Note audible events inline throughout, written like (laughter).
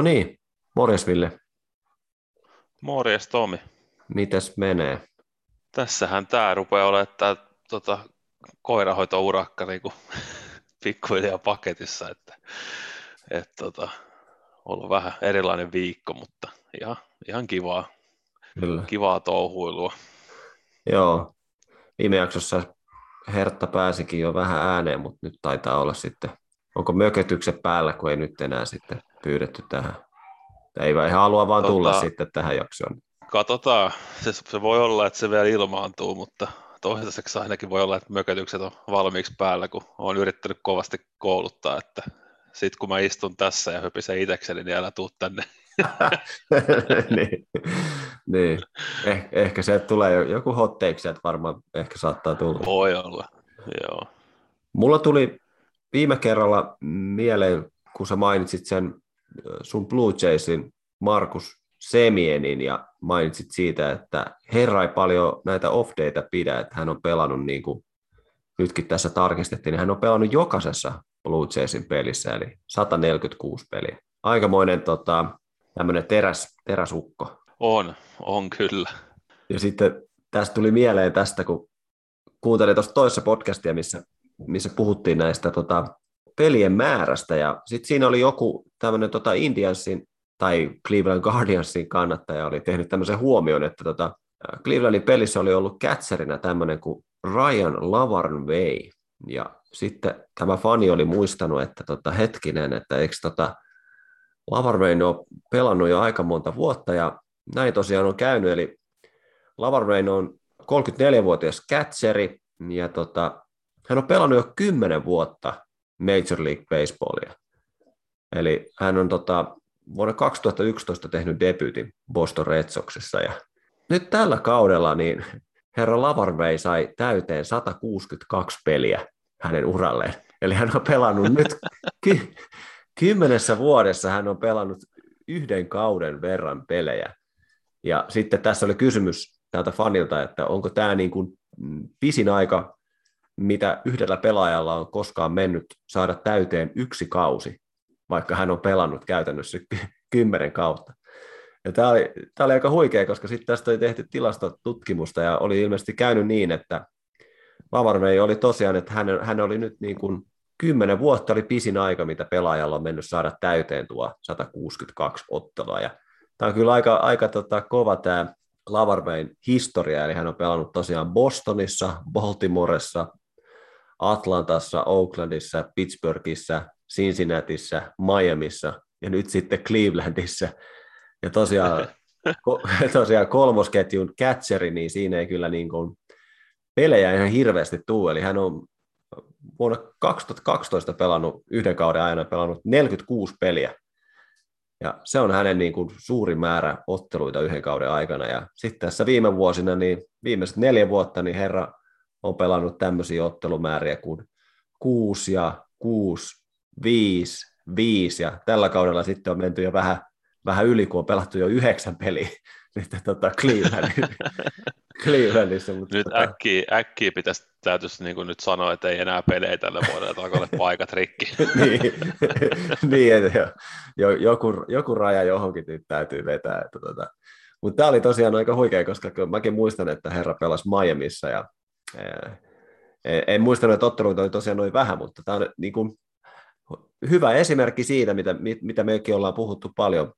No niin, morjes Ville. Morjes Tomi. Mites menee? Tässähän tämä rupeaa olemaan tämä tota, koirahoitourakka niin kuin, (laughs) pikkuhiljaa paketissa, että et, tota, ollut vähän erilainen viikko, mutta ihan, ihan kivaa, Kyllä. kivaa touhuilua. Joo, viime jaksossa Hertta pääsikin jo vähän ääneen, mutta nyt taitaa olla sitten, onko mökötykset päällä, kun ei nyt enää sitten pyydetty tähän. Ei vaan ihan halua vaan tota, tulla sitten tähän jaksoon. Katsotaan, se, se voi olla, että se vielä ilmaantuu, mutta toistaiseksi ainakin voi olla, että mökötykset on valmiiksi päällä, kun olen yrittänyt kovasti kouluttaa, että sitten kun mä istun tässä ja höpisen itsekseni, niin älä tuu tänne. (laughs) niin, niin. Eh, ehkä se tulee joku hot että varmaan ehkä saattaa tulla. Voi olla, joo. Mulla tuli viime kerralla mieleen, kun sä mainitsit sen sun Blue Jaysin Markus Semienin ja mainitsit siitä, että herra ei paljon näitä off pidä, että hän on pelannut niin kuin nytkin tässä tarkistettiin, niin hän on pelannut jokaisessa Blue Jaysin pelissä, eli 146 peliä. Aikamoinen tota, tämmöinen teräs, teräsukko. On, on kyllä. Ja sitten tästä tuli mieleen tästä, kun kuuntelin tuossa toisessa podcastia, missä, missä puhuttiin näistä tota, pelien määrästä, ja sitten siinä oli joku tämmöinen tota Indiansin tai Cleveland Guardiansin kannattaja oli tehnyt tämmöisen huomion, että tota, Clevelandin pelissä oli ollut catcherina tämmöinen kuin Ryan Lavarnway, ja sitten tämä fani oli muistanut, että tota, hetkinen, että eikö tota, Lavarnway ole pelannut jo aika monta vuotta, ja näin tosiaan on käynyt, eli Lavarnway on 34-vuotias catcheri, ja tota, hän on pelannut jo 10 vuotta Major League Baseballia. Eli hän on tota, vuonna 2011 tehnyt debyytin Boston Red Soxissa ja nyt tällä kaudella niin herra Lavarvei sai täyteen 162 peliä hänen uralleen. Eli hän on pelannut (laughs) nyt ky- kymmenessä vuodessa hän on pelannut yhden kauden verran pelejä. Ja sitten tässä oli kysymys tältä fanilta, että onko tämä niin kuin pisin aika, mitä yhdellä pelaajalla on koskaan mennyt saada täyteen yksi kausi vaikka hän on pelannut käytännössä kymmenen kautta. Ja tämä, oli, tämä oli aika huikea, koska sitten tästä oli tehty tilastotutkimusta ja oli ilmeisesti käynyt niin, että Vavarmei oli tosiaan, että hän, hän oli nyt niin kuin kymmenen vuotta oli pisin aika, mitä pelaajalla on mennyt saada täyteen tuo 162 ottelua. Ja tämä on kyllä aika, aika tota, kova tämä Lavarmein historia, eli hän on pelannut tosiaan Bostonissa, Baltimoressa, Atlantassa, Oaklandissa, Pittsburghissa, Cincinnatiissa, Miamiissa ja nyt sitten Clevelandissa. Ja tosiaan, (laughs) ko, tosiaan kolmosketjun catcheri, niin siinä ei kyllä niin kuin pelejä ihan hirveästi tule. Eli hän on vuonna 2012 pelannut yhden kauden ajan pelannut 46 peliä. Ja se on hänen niin kuin suurin määrä otteluita yhden kauden aikana. Ja sitten tässä viime vuosina, niin viimeiset neljä vuotta, niin herra on pelannut tämmöisiä ottelumääriä kuin 6 ja 6 viisi, viisi ja tällä kaudella sitten on menty jo vähän, vähän yli, kun on pelattu jo yhdeksän peliä (laughs) nyt tota (laughs) Clevelandissa. Mutta nyt tota... äkkiä, äkkiä pitäisi, täytyisi niin nyt sanoa, että ei enää pelejä tällä vuodella, että alkaa olla (laughs) paikat rikki. niin, niin että jo, jo, joku, joku raja johonkin nyt täytyy vetää. Että tota. Mutta tämä oli tosiaan aika huikea, koska mäkin muistan, että herra pelasi Miamiissa ja en, muistanut, että otteluita oli tosiaan noin vähän, mutta tämä on niin kuin, hyvä esimerkki siitä, mitä, mitä mekin ollaan puhuttu paljon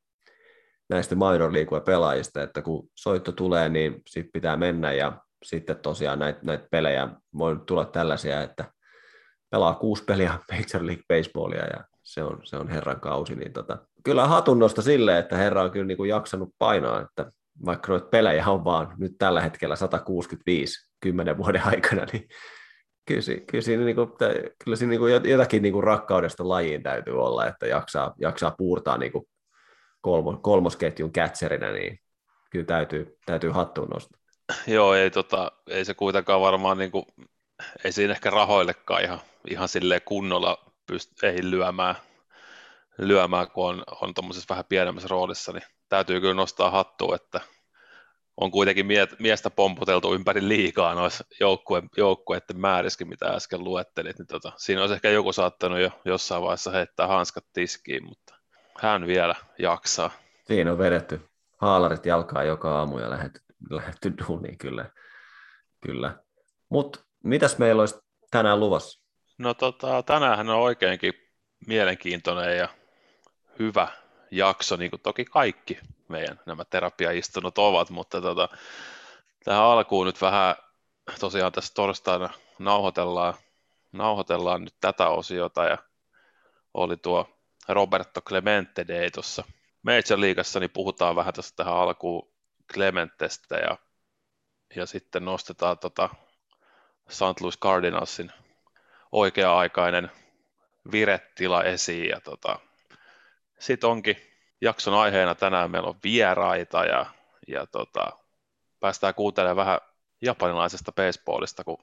näistä minor pelaajista, että kun soitto tulee, niin sit pitää mennä ja sitten tosiaan näitä, näitä pelejä. Voi tulla tällaisia, että pelaa kuusi peliä (laughs) Major League Baseballia ja se on, se on herran kausi, niin tota, kyllä hatunnosta sille, että herra on kyllä niin kuin jaksanut painaa, että vaikka noita pelejä on vaan nyt tällä hetkellä 165 kymmenen vuoden aikana, niin kyllä, kyllä siinä, niin kuin, kyllä siinä niin kuin jotakin niin kuin rakkaudesta lajiin täytyy olla, että jaksaa, jaksaa puurtaa niin kuin kolmo, kolmosketjun catcherinä, niin kyllä täytyy, täytyy hattuun nostaa. Joo, ei, tota, ei se kuitenkaan varmaan, niin kuin, ei siinä ehkä rahoillekaan ihan, ihan silleen kunnolla pysty, ei lyömään, lyömään kun on, on tuommoisessa vähän pienemmässä roolissa, niin täytyy kyllä nostaa hattua, että on kuitenkin miestä pomputeltu ympäri liikaa noissa joukkue, joukkueiden määrissäkin, mitä äsken luettelit, niin tota, siinä olisi ehkä joku saattanut jo jossain vaiheessa heittää hanskat tiskiin, mutta hän vielä jaksaa. Siinä on vedetty haalarit jalkaa joka aamu ja lähetty, lähetty duuniin kyllä. kyllä. Mutta mitäs meillä olisi tänään luvassa? No tota, tänään on oikeinkin mielenkiintoinen ja hyvä jakso, niin kuin toki kaikki meidän nämä terapiaistunut ovat, mutta tota, tähän alkuun nyt vähän tosiaan tässä torstaina nauhoitellaan, nauhoitellaan nyt tätä osiota ja oli tuo Roberto Clemente Day tuossa Major Leagueassa, niin puhutaan vähän tästä tähän alkuun Clementestä ja, ja sitten nostetaan tota St. Louis Cardinalsin oikea-aikainen virettila esiin ja tota, sitten onkin jakson aiheena tänään meillä on vieraita ja, ja tota, päästään kuuntelemaan vähän japanilaisesta baseballista, kun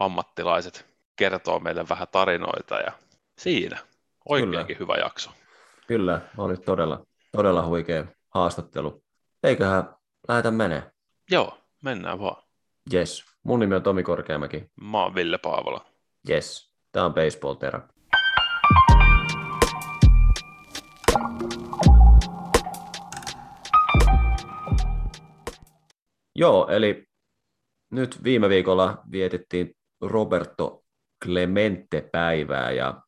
ammattilaiset kertoo meille vähän tarinoita ja siinä oikeinkin Kyllä. hyvä jakso. Kyllä, oli todella, todella huikea haastattelu. Eiköhän lähetä menee. Joo, mennään vaan. Yes. Mun nimi on Tomi Korkeamäki. Mä oon Ville Paavola. Yes. Tää on Baseball Tera. Joo, eli nyt viime viikolla vietettiin Roberto Clemente-päivää ja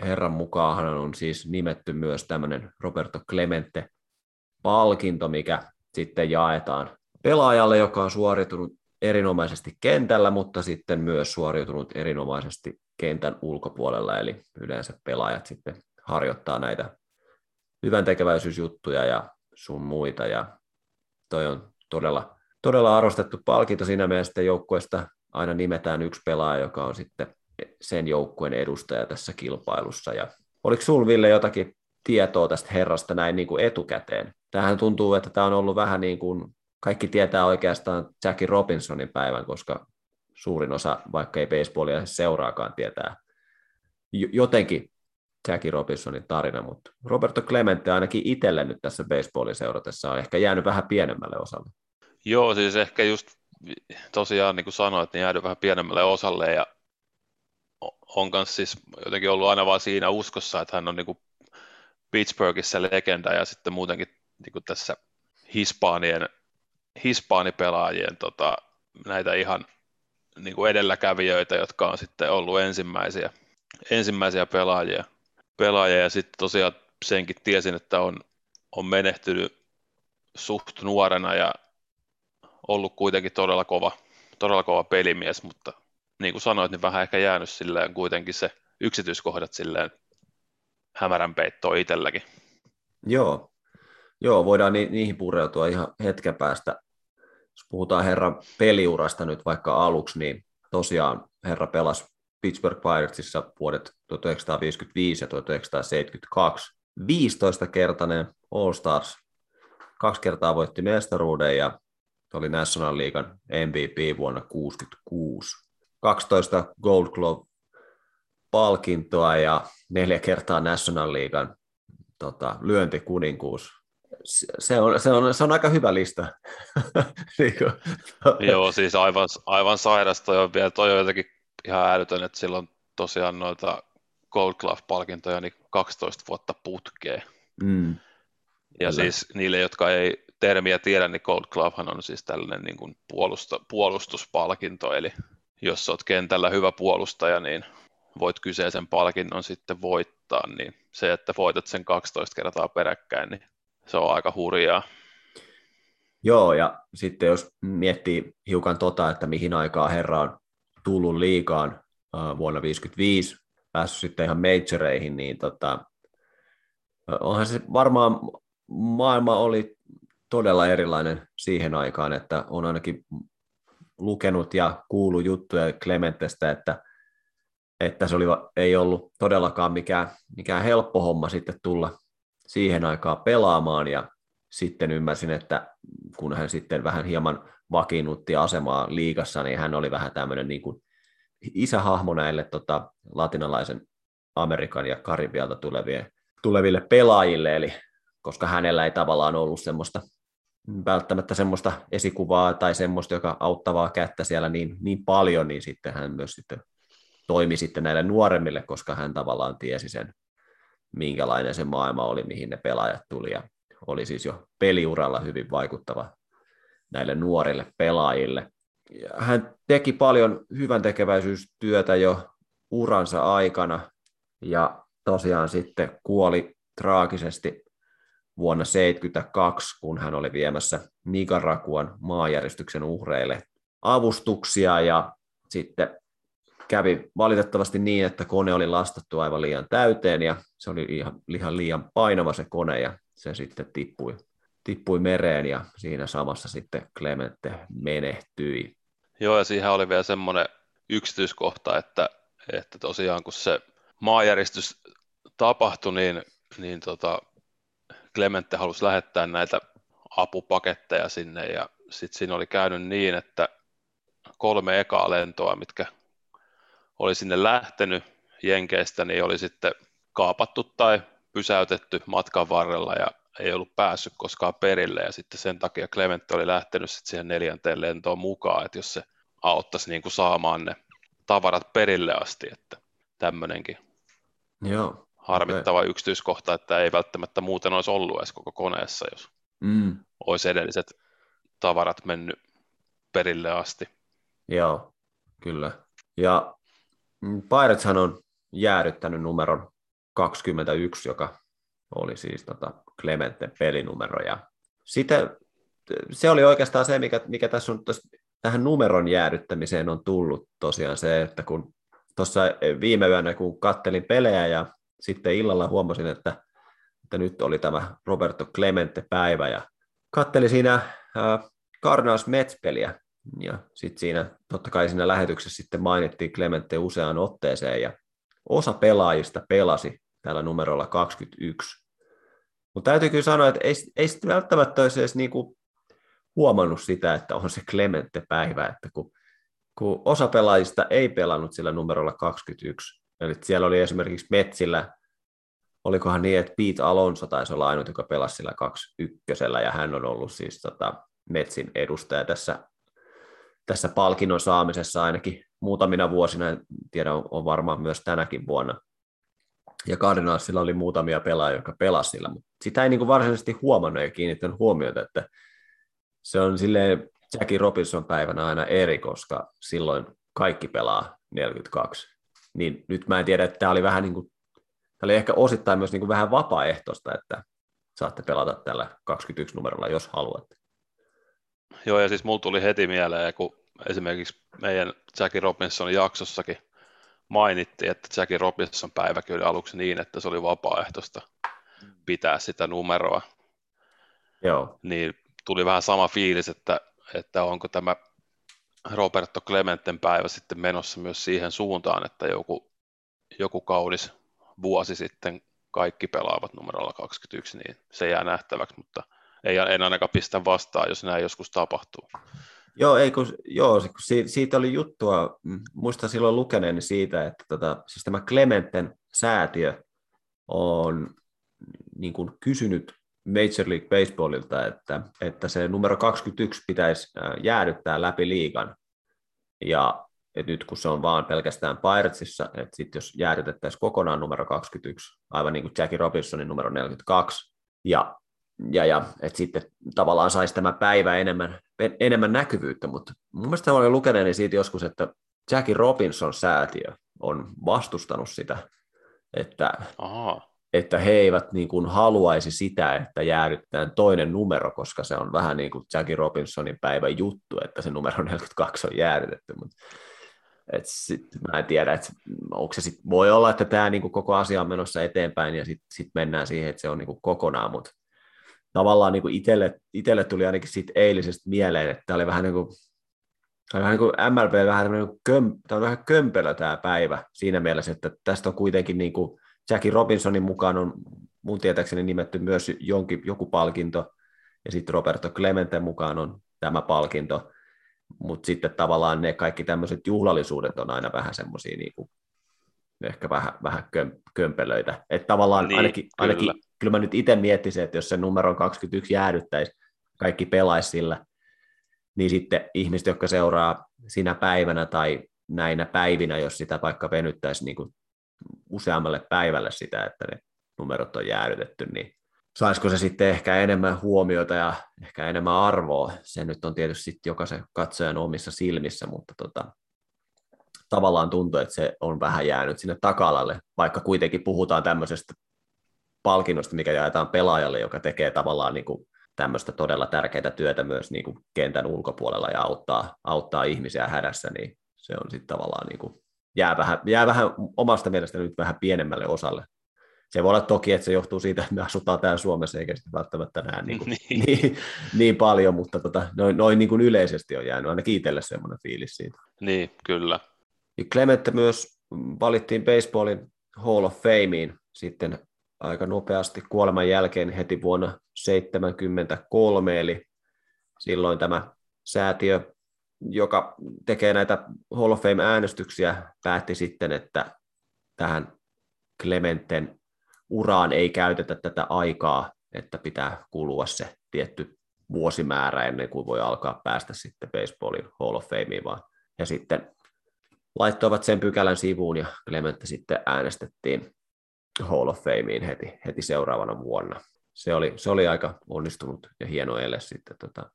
herran mukaan on siis nimetty myös tämmöinen Roberto Clemente-palkinto, mikä sitten jaetaan pelaajalle, joka on suoriutunut erinomaisesti kentällä, mutta sitten myös suoriutunut erinomaisesti kentän ulkopuolella, eli yleensä pelaajat sitten harjoittaa näitä hyvän tekeväisyysjuttuja ja sun muita, ja toi on todella, todella arvostettu palkinto siinä mielessä, joukkueesta aina nimetään yksi pelaaja, joka on sitten sen joukkueen edustaja tässä kilpailussa. Ja oliko sinulla Ville jotakin tietoa tästä herrasta näin niin kuin etukäteen? Tähän tuntuu, että tämä on ollut vähän niin kuin, kaikki tietää oikeastaan Jackie Robinsonin päivän, koska suurin osa, vaikka ei baseballia seuraakaan, tietää jotenkin Jackie Robinsonin tarina, mutta Roberto Clemente ainakin itselle nyt tässä baseballin seuratessa on ehkä jäänyt vähän pienemmälle osalle. Joo, siis ehkä just tosiaan niin kuin sanoit, niin jäänyt vähän pienemmälle osalle ja on kanssa siis jotenkin ollut aina vaan siinä uskossa, että hän on niin kuin Pittsburghissa legenda ja sitten muutenkin niin kuin tässä Hispaanien, hispaanipelaajien tota, näitä ihan niin kuin edelläkävijöitä, jotka on sitten ollut ensimmäisiä, ensimmäisiä pelaajia, pelaajia ja sitten tosiaan senkin tiesin, että on, on menehtynyt suht nuorena ja ollut kuitenkin todella kova, todella kova pelimies, mutta niin kuin sanoit, niin vähän ehkä jäänyt silleen kuitenkin se yksityiskohdat silleen hämärän peittoon itselläkin. Joo, Joo voidaan ni- niihin pureutua ihan hetken päästä. Jos puhutaan herran peliurasta nyt vaikka aluksi, niin tosiaan herra pelasi Pittsburgh Piratesissa vuodet 1955 ja 1972. 15-kertainen All Stars, kaksi kertaa voitti mestaruuden ja oli National Leaguean MVP vuonna 1966. 12 Gold Glove-palkintoa ja neljä kertaa National Leaguean tota, lyöntikuninkuus. Se on, se, on, se on aika hyvä lista. (laughs) niin Joo, siis aivan, aivan sairas. Toi on, vielä, toi on jotenkin ihan älytön, että silloin tosiaan noita Gold Glove-palkintoja niin 12 vuotta putkeen. Mm. Ja Kyllä. siis niille, jotka ei termiä tiedä, niin Gold Glove on siis tällainen niin kuin puolusta, puolustuspalkinto, eli jos olet kentällä hyvä puolustaja, niin voit kyseisen palkinnon sitten voittaa, niin se, että voitat sen 12 kertaa peräkkäin, niin se on aika hurjaa. Joo, ja sitten jos miettii hiukan tota, että mihin aikaan herra on tullut liikaan vuonna 1955, päässyt sitten ihan majoreihin, niin tota, onhan se varmaan maailma oli todella erilainen siihen aikaan, että on ainakin lukenut ja kuullut juttuja Clementestä, että, että se oli, ei ollut todellakaan mikään, mikään helppo homma sitten tulla siihen aikaan pelaamaan ja sitten ymmärsin, että kun hän sitten vähän hieman vakiinnutti asemaa liigassa, niin hän oli vähän tämmöinen niin kuin isähahmo näille tota, latinalaisen Amerikan ja Karibialta tuleville, tuleville pelaajille, eli koska hänellä ei tavallaan ollut semmoista välttämättä semmoista esikuvaa tai semmoista, joka auttavaa kättä siellä niin, niin paljon, niin sitten hän myös sitten toimi sitten näille nuoremmille, koska hän tavallaan tiesi sen, minkälainen se maailma oli, mihin ne pelaajat tuli. Ja oli siis jo peliuralla hyvin vaikuttava näille nuorille pelaajille. Hän teki paljon hyvän tekeväisyystyötä jo uransa aikana ja tosiaan sitten kuoli traagisesti vuonna 1972, kun hän oli viemässä Nicaraguan maanjäristyksen uhreille avustuksia ja sitten kävi valitettavasti niin, että kone oli lastattu aivan liian täyteen ja se oli ihan, ihan liian painava se kone ja se sitten tippui, tippui mereen ja siinä samassa sitten Clemente menehtyi. Joo ja siihen oli vielä semmoinen yksityiskohta, että, että tosiaan kun se maanjäristys tapahtui, niin, niin tota, Clemente halusi lähettää näitä apupaketteja sinne ja sitten siinä oli käynyt niin, että kolme ekaa lentoa, mitkä oli sinne lähtenyt Jenkeistä, niin oli sitten kaapattu tai pysäytetty matkan varrella ja ei ollut päässyt koskaan perille ja sitten sen takia Clemente oli lähtenyt sitten siihen neljänteen lentoon mukaan, että jos se auttaisi niin kuin saamaan ne tavarat perille asti, että tämmöinenkin Joo, harmittava okay. yksityiskohta, että ei välttämättä muuten olisi ollut edes koko koneessa, jos mm. olisi edelliset tavarat mennyt perille asti. Joo, kyllä. Ja Pirateshan on jäädyttänyt numeron 21, joka oli siis tota Clemente pelinumero. Ja sitä, se oli oikeastaan se, mikä, mikä tässä on tähän numeron jäädyttämiseen on tullut tosiaan se, että kun tuossa viime yönä, kun kattelin pelejä ja sitten illalla huomasin, että, että nyt oli tämä Roberto Clemente-päivä ja kattelin siinä äh, Cardinals Mets-peliä ja sitten siinä totta kai siinä lähetyksessä sitten mainittiin Clemente useaan otteeseen ja osa pelaajista pelasi tällä numerolla 21. Mutta täytyy kyllä sanoa, että ei, ei välttämättä olisi edes niinku huomannut sitä, että on se Clemente-päivä, että kun, kun osa pelaajista ei pelannut sillä numerolla 21, eli siellä oli esimerkiksi Metsillä, olikohan niin, että Pete Alonso taisi olla ainut, joka pelasi sillä 21, ja hän on ollut siis tota, Metsin edustaja tässä, tässä palkinnon saamisessa ainakin muutamina vuosina, en tiedä on, on varmaan myös tänäkin vuonna. Ja Cardinalsilla oli muutamia pelaajia, jotka pelasivat sillä, mutta sitä ei niin kuin varsinaisesti huomannut ja kiinnittänyt huomiota, että se on silleen Jackie Robinson päivänä aina eri, koska silloin kaikki pelaa 42. Niin nyt mä en tiedä, että tämä oli vähän niin kuin, tämä oli ehkä osittain myös niin kuin vähän vapaaehtoista, että saatte pelata tällä 21 numerolla, jos haluatte. Joo, ja siis mulla tuli heti mieleen, kun esimerkiksi meidän Jackie Robinson jaksossakin mainittiin, että Jackie Robinson päiväkin oli aluksi niin, että se oli vapaaehtoista pitää sitä numeroa. Joo. Niin tuli vähän sama fiilis, että, että onko tämä Roberto Clementen päivä sitten menossa myös siihen suuntaan, että joku, joku kaunis vuosi sitten kaikki pelaavat numerolla 21, niin se jää nähtäväksi, mutta ei, en ainakaan pistä vastaan, jos näin joskus tapahtuu. Joo, ei, kun, joo siitä, siitä oli juttua, muista silloin lukeneeni siitä, että tota, siis tämä Clementen säätiö on niin kuin kysynyt Major League Baseballilta, että, että se numero 21 pitäisi jäädyttää läpi liigan. Ja että nyt kun se on vaan pelkästään Piratesissa, että sitten jos jäädytettäisiin kokonaan numero 21, aivan niin kuin Jackie Robinsonin numero 42, ja, ja, ja että sitten tavallaan saisi tämä päivä enemmän, enemmän näkyvyyttä, mutta mun mielestä olen lukeneeni siitä joskus, että Jackie Robinson säätiö on vastustanut sitä, että, Aha että he eivät niin kuin haluaisi sitä, että jäädyttää toinen numero, koska se on vähän niin kuin Jackie Robinsonin päivän juttu, että se numero (laughs) 42 on jäädytetty, mutta et sit, mä en tiedä, että onko se sit, voi olla, että tämä niin kuin koko asia on menossa eteenpäin ja sitten sit mennään siihen, että se on niin kuin kokonaan, mutta tavallaan niin itselle, itselle tuli ainakin siitä eilisestä mieleen, että tämä oli vähän niin kuin Tämä vähän niin kuin MLB vähän, niin kuin köm, tämä on vähän kömpelö tämä päivä siinä mielessä, että tästä on kuitenkin niin kuin Jackie Robinsonin mukaan on mun tietääkseni nimetty myös jonkin, joku palkinto, ja sitten Roberto Clementen mukaan on tämä palkinto, mutta sitten tavallaan ne kaikki tämmöiset juhlallisuudet on aina vähän semmoisia niin kuin, ehkä vähän, vähän köm, kömpelöitä. Että tavallaan niin, ainakin, kyllä. ainakin, kyllä mä nyt itse miettisin, että jos se numero 21 jäädyttäisi, kaikki pelaisi sillä, niin sitten ihmiset, jotka seuraa sinä päivänä tai näinä päivinä, jos sitä vaikka venyttäisi niin kuin useammalle päivälle sitä, että ne numerot on jäädytetty, niin saisiko se sitten ehkä enemmän huomiota ja ehkä enemmän arvoa. Se nyt on tietysti sitten jokaisen katsojan omissa silmissä, mutta tota, tavallaan tuntuu, että se on vähän jäänyt sinne takalalle, vaikka kuitenkin puhutaan tämmöisestä palkinnosta, mikä jaetaan pelaajalle, joka tekee tavallaan niin kuin tämmöistä todella tärkeää työtä myös niin kuin kentän ulkopuolella ja auttaa, auttaa ihmisiä hädässä, niin se on sitten tavallaan niin kuin, jää, vähän, jää vähän omasta mielestä nyt vähän pienemmälle osalle. Se voi olla toki, että se johtuu siitä, että me asutaan täällä Suomessa, eikä sitten välttämättä näe niin, kuin, (laughs) niin. niin, paljon, mutta tota, noin, noin niin kuin yleisesti on jäänyt aina kiitelle semmoinen fiilis siitä. Niin, kyllä. Clemente myös valittiin baseballin Hall of Fameen sitten aika nopeasti kuoleman jälkeen heti vuonna 1973, eli silloin tämä säätiö, joka tekee näitä Hall of Fame-äänestyksiä, päätti sitten, että tähän Clementen uraan ei käytetä tätä aikaa, että pitää kulua se tietty vuosimäärä ennen kuin voi alkaa päästä sitten baseballin Hall of Fameen, vaan ja sitten laittoivat sen pykälän sivuun ja Clemente sitten äänestettiin Hall of Fameen heti, heti seuraavana vuonna. Se oli, se oli aika onnistunut ja hieno ele sitten tota,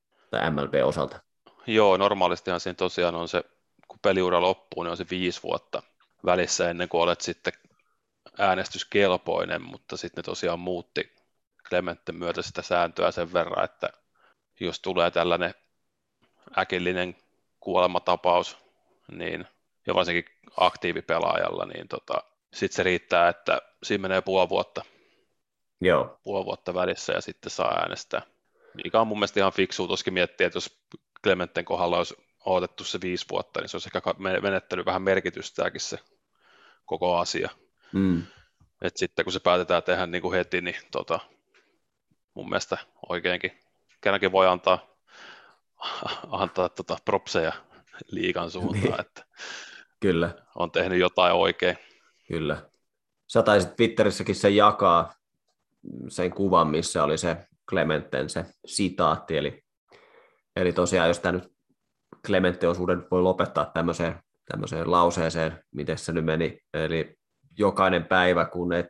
MLB-osalta. Joo, normaalistihan siinä tosiaan on se, kun peliura loppuu, niin on se viisi vuotta välissä ennen kuin olet sitten äänestyskelpoinen, mutta sitten ne tosiaan muutti Clementten myötä sitä sääntöä sen verran, että jos tulee tällainen äkillinen kuolematapaus, niin ja varsinkin aktiivipelaajalla, niin tota, sitten se riittää, että siinä menee puoli vuotta, Joo. puoli vuotta välissä ja sitten saa äänestää. Mikä on mun mielestä ihan fiksu toskin miettiä, että jos Clementen kohdalla olisi odotettu se viisi vuotta, niin se olisi ehkä menettänyt vähän merkitystääkin se koko asia. Mm. Et sitten kun se päätetään tehdä niin kuin heti, niin tota, mun mielestä oikeinkin kenenkin voi antaa, (laughs) antaa tota propseja liikan suuntaan, niin. että Kyllä. on tehnyt jotain oikein. Kyllä. Sä taisit Twitterissäkin sen jakaa, sen kuvan, missä oli se Clementen se sitaatti, eli, eli tosiaan jos tämä nyt Clemente-osuuden voi lopettaa tämmöiseen, tämmöiseen lauseeseen, miten se nyt meni, eli jokainen päivä, kun et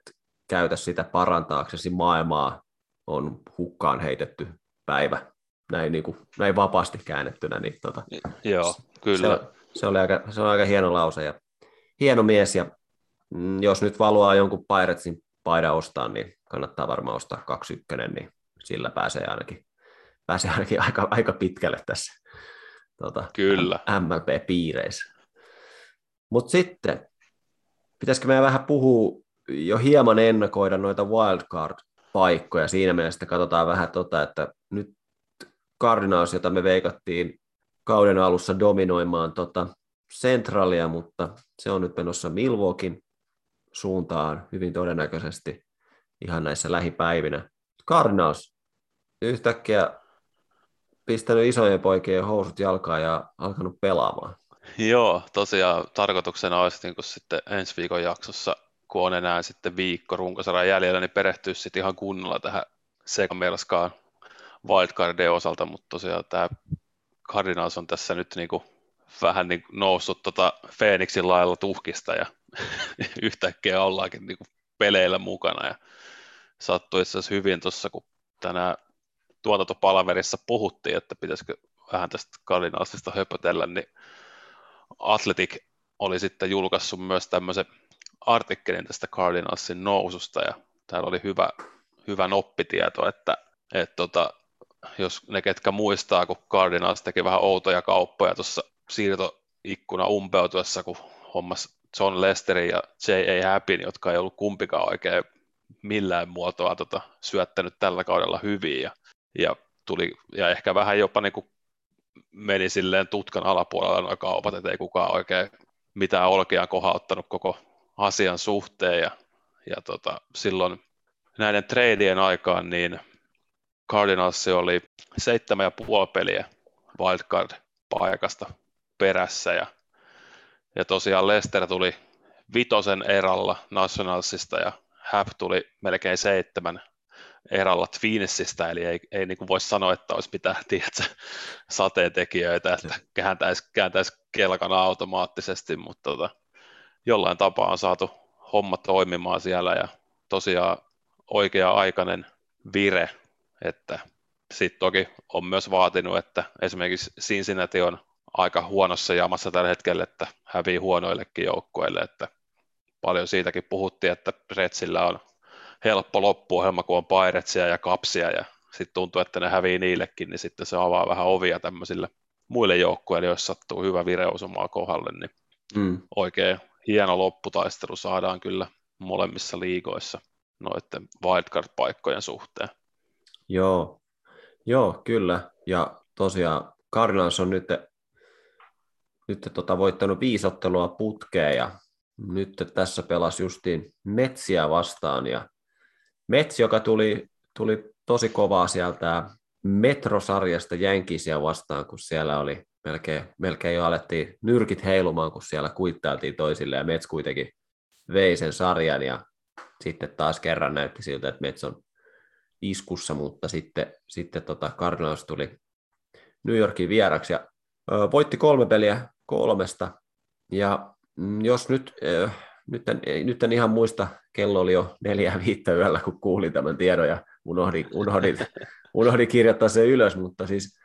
käytä sitä parantaaksesi maailmaa, on hukkaan heitetty päivä. Näin, niin kuin, näin vapaasti käännettynä. Niin, tota, Joo, kyllä. Se, se, oli aika, se oli aika hieno lause ja hieno mies. Ja mm, jos nyt valuaa jonkun Piratesin paidan ostaa, niin kannattaa varmaan ostaa 21, niin sillä pääsee ainakin, pääsee ainakin aika, aika pitkälle tässä tota, Kyllä. MLP-piireissä. Mutta sitten pitäisikö meidän vähän puhua, jo hieman ennakoida noita wildcard-paikkoja. Siinä mielessä katsotaan vähän tota, että nyt Cardinals, jota me veikattiin kauden alussa dominoimaan tota Centralia, mutta se on nyt menossa Milwaukeein suuntaan hyvin todennäköisesti ihan näissä lähipäivinä. Cardinals yhtäkkiä pistänyt isojen poikien housut jalkaan ja alkanut pelaamaan. Joo, tosiaan tarkoituksena olisi niin kuin sitten ensi viikon jaksossa, kun on enää sitten viikko runkosarjan jäljellä, niin perehtyä sitten ihan kunnolla tähän sekamerskaan wildcardien osalta, mutta tosiaan tämä Cardinals on tässä nyt niin kuin vähän niin kuin noussut tota Phoenixin lailla tuhkista ja (laughs) yhtäkkiä ollaankin niin kuin peleillä mukana. Ja sattui itse asiassa hyvin tuossa, kun tänään tuotantopalaverissa puhuttiin, että pitäisikö vähän tästä Cardinalsista höpötellä, niin Athletic oli sitten julkaissut myös tämmöisen artikkelin tästä Cardinalsin noususta ja täällä oli hyvä, hyvä oppitieto, että, että tota, jos ne ketkä muistaa, kun Cardinals teki vähän outoja kauppoja tuossa siirtoikkuna umpeutuessa, kun hommas John Lesterin ja J.A. Happin, jotka ei ollut kumpikaan oikein millään muotoa tota, syöttänyt tällä kaudella hyvin ja, ja, tuli, ja ehkä vähän jopa niin kuin meni silleen tutkan alapuolella nuo kaupat, että ei kukaan oikein mitään olkea kohauttanut koko asian suhteen ja, ja tota, silloin näiden treidien aikaan niin Cardinals oli seitsemän ja puoli peliä wildcard-paikasta perässä ja, ja tosiaan Lester tuli vitosen eralla Nationalsista ja Hap tuli melkein seitsemän eralla Twinsistä, eli ei, ei niin kuin voi sanoa, että olisi mitään tiedätkö, sateentekijöitä, että kääntäisi, kääntäisi kelkana automaattisesti, mutta tota, jollain tapaa on saatu homma toimimaan siellä ja tosiaan oikea-aikainen vire, että sitten toki on myös vaatinut, että esimerkiksi Cincinnati on aika huonossa jamassa tällä hetkellä, että hävii huonoillekin joukkueille, että paljon siitäkin puhuttiin, että Retsillä on helppo loppuohjelma, kun on Pairetsia ja Kapsia ja sitten tuntuu, että ne hävii niillekin, niin sitten se avaa vähän ovia tämmöisille muille joukkueille, jos sattuu hyvä vire osumaan kohdalle, niin mm. oikein hieno lopputaistelu saadaan kyllä molemmissa liigoissa noiden wildcard-paikkojen suhteen. Joo, Joo kyllä. Ja tosiaan Cardinals on nyt, nyt tota voittanut viisottelua putkeen ja nyt tässä pelasi justiin Metsiä vastaan ja Metsi, joka tuli, tuli tosi kovaa sieltä metrosarjasta Jänkisiä vastaan, kun siellä oli melkein, melkein jo alettiin nyrkit heilumaan, kun siellä kuittailtiin toisille ja Mets kuitenkin vei sen sarjan ja sitten taas kerran näytti siltä, että Mets on iskussa, mutta sitten, sitten tota Cardinals tuli New Yorkin vieraksi ja ö, voitti kolme peliä kolmesta. Ja mm, jos nyt, ö, nyt, en, nyt en ihan muista, kello oli jo neljä viittä yöllä, kun kuulin tämän tiedon ja unohdin, unohdin, (laughs) unohdin kirjoittaa sen ylös, mutta siis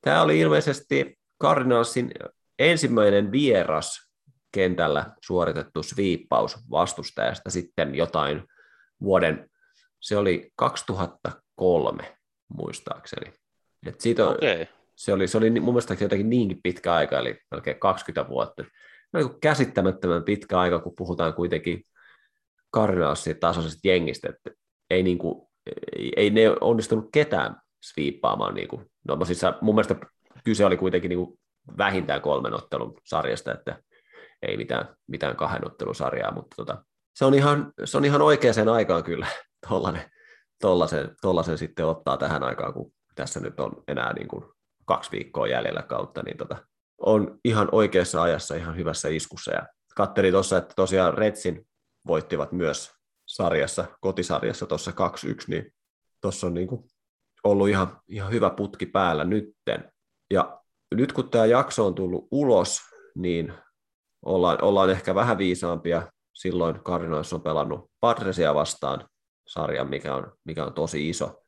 tämä oli ilmeisesti Cardinalsin ensimmäinen vieras kentällä suoritettu sviippaus vastustajasta sitten jotain vuoden se oli 2003 muistaakseni. Et siitä on, okay. se, oli, se oli mun mielestä jotenkin niinkin pitkä aika, eli melkein 20 vuotta. No, niin käsittämättömän pitkä aika, kun puhutaan kuitenkin Cardinalsin tasoisesta jengistä, että ei, niin kuin, ei, ei ne onnistunut ketään sviippaamaan. Niin kuin. No, siis mun mielestä kyse oli kuitenkin niin kuin vähintään kolmen ottelun sarjasta, että ei mitään, mitään kahden ottelun sarjaa, mutta tota, se, on ihan, se on ihan oikeaan aikaan kyllä tollainen, tollaisen, tollaisen sitten ottaa tähän aikaan, kun tässä nyt on enää niin kuin kaksi viikkoa jäljellä kautta, niin tota, on ihan oikeassa ajassa ihan hyvässä iskussa. Ja katselin tuossa, että tosiaan Retsin voittivat myös sarjassa, kotisarjassa tuossa 2-1, niin tuossa on niin kuin ollut ihan, ihan hyvä putki päällä nytten. Ja nyt kun tämä jakso on tullut ulos, niin ollaan, ollaan ehkä vähän viisaampia. Silloin Cardinals on pelannut Padresia vastaan sarjan, mikä on, mikä on tosi iso.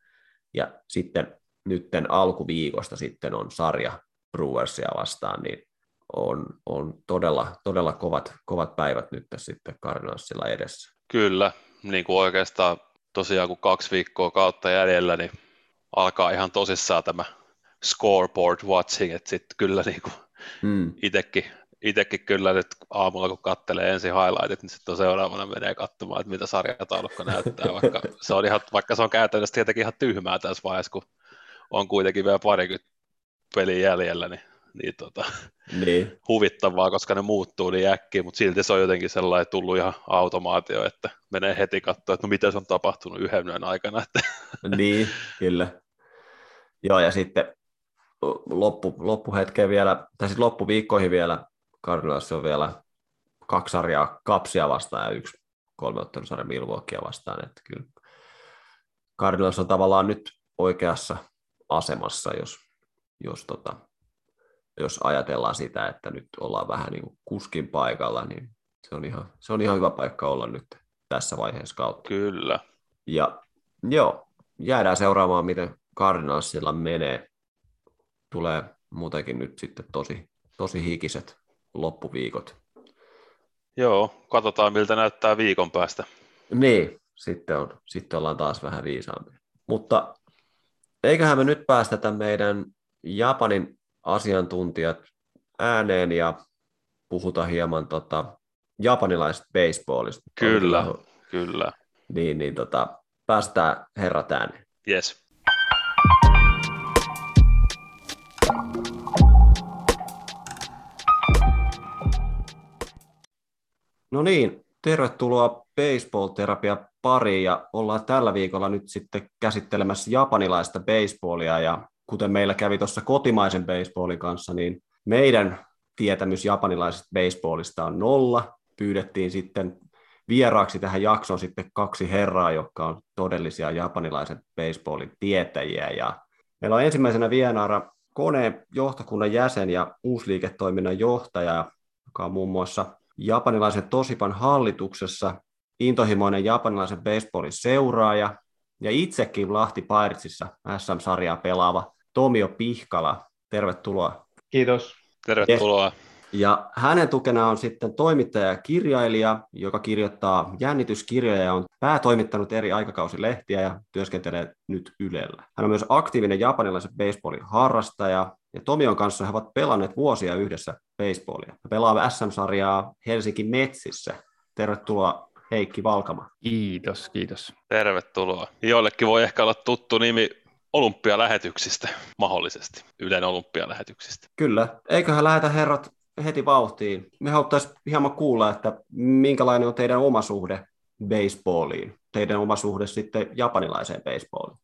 Ja sitten nytten alkuviikosta sitten on sarja Brewersia vastaan, niin on, on todella, todella kovat, kovat päivät nyt tässä sitten Cardinalsilla edessä. Kyllä, niin kuin oikeastaan tosiaan kun kaksi viikkoa kautta jäljellä, niin alkaa ihan tosissaan tämä scoreboard watching, että sitten kyllä niin kuin hmm. itsekin itsekin kyllä nyt aamulla, kun katselee ensin highlightit, niin sitten seuraavana menee katsomaan, että mitä sarjataulukko näyttää, vaikka se on, ihan, vaikka se on käytännössä tietenkin ihan tyhmää tässä vaiheessa, kun on kuitenkin vielä parikymmentä peliä jäljellä, niin, niin, tota, niin. huvittavaa, koska ne muuttuu niin äkkiä, mutta silti se on jotenkin sellainen tullut ihan automaatio, että menee heti katsoa, että no mitä se on tapahtunut yhden yön aikana. Että. Niin, kyllä. Joo, ja sitten loppu, loppuhetkeen vielä, tai sitten loppuviikkoihin vielä Cardinals on vielä kaksi sarjaa kapsia vastaan ja yksi kolmeottelusarja Milwaukeea vastaan. Että kyllä Cardinals on tavallaan nyt oikeassa asemassa, jos, jos, tota, jos ajatellaan sitä, että nyt ollaan vähän niin kuin kuskin paikalla, niin se on, ihan, se on ihan hyvä paikka olla nyt tässä vaiheessa kautta. Kyllä. Ja joo, jäädään seuraamaan, miten Cardinalsilla menee. Tulee muutenkin nyt sitten tosi, tosi hikiset loppuviikot. Joo, katsotaan miltä näyttää viikon päästä. Niin, sitten, on, sitten ollaan taas vähän viisaampia. Mutta eiköhän me nyt päästetä meidän Japanin asiantuntijat ääneen ja puhuta hieman tota, japanilaisesta baseballista. Kyllä, kyllä. Niin, niin tota, päästään herrat ääneen. Yes. No niin, tervetuloa baseball-terapia pariin ja ollaan tällä viikolla nyt sitten käsittelemässä japanilaista baseballia ja kuten meillä kävi tuossa kotimaisen baseballin kanssa, niin meidän tietämys japanilaisesta baseballista on nolla. Pyydettiin sitten vieraaksi tähän jaksoon sitten kaksi herraa, jotka on todellisia japanilaisen baseballin tietäjiä ja meillä on ensimmäisenä vieraana koneen johtokunnan jäsen ja uusliiketoiminnan johtaja, joka on muun muassa japanilaisen Tosipan hallituksessa intohimoinen japanilaisen baseballin seuraaja ja itsekin Lahti Piretsissa SM-sarjaa pelaava Tomio Pihkala. Tervetuloa. Kiitos. Tervetuloa. Ja hänen tukena on sitten toimittaja ja kirjailija, joka kirjoittaa jännityskirjoja ja on päätoimittanut eri aikakausilehtiä ja työskentelee nyt Ylellä. Hän on myös aktiivinen japanilaisen baseballin harrastaja ja Tomion kanssa he ovat pelanneet vuosia yhdessä baseballia. He pelaavat SM-sarjaa Helsinki Metsissä. Tervetuloa Heikki Valkama. Kiitos, kiitos. Tervetuloa. Joillekin voi ehkä olla tuttu nimi olympialähetyksistä mahdollisesti, Ylen olympialähetyksistä. Kyllä. Eiköhän lähetä herrat heti vauhtiin. Me haluttaisiin hieman kuulla, että minkälainen on teidän oma suhde baseballiin, teidän oma suhde sitten japanilaiseen baseballiin.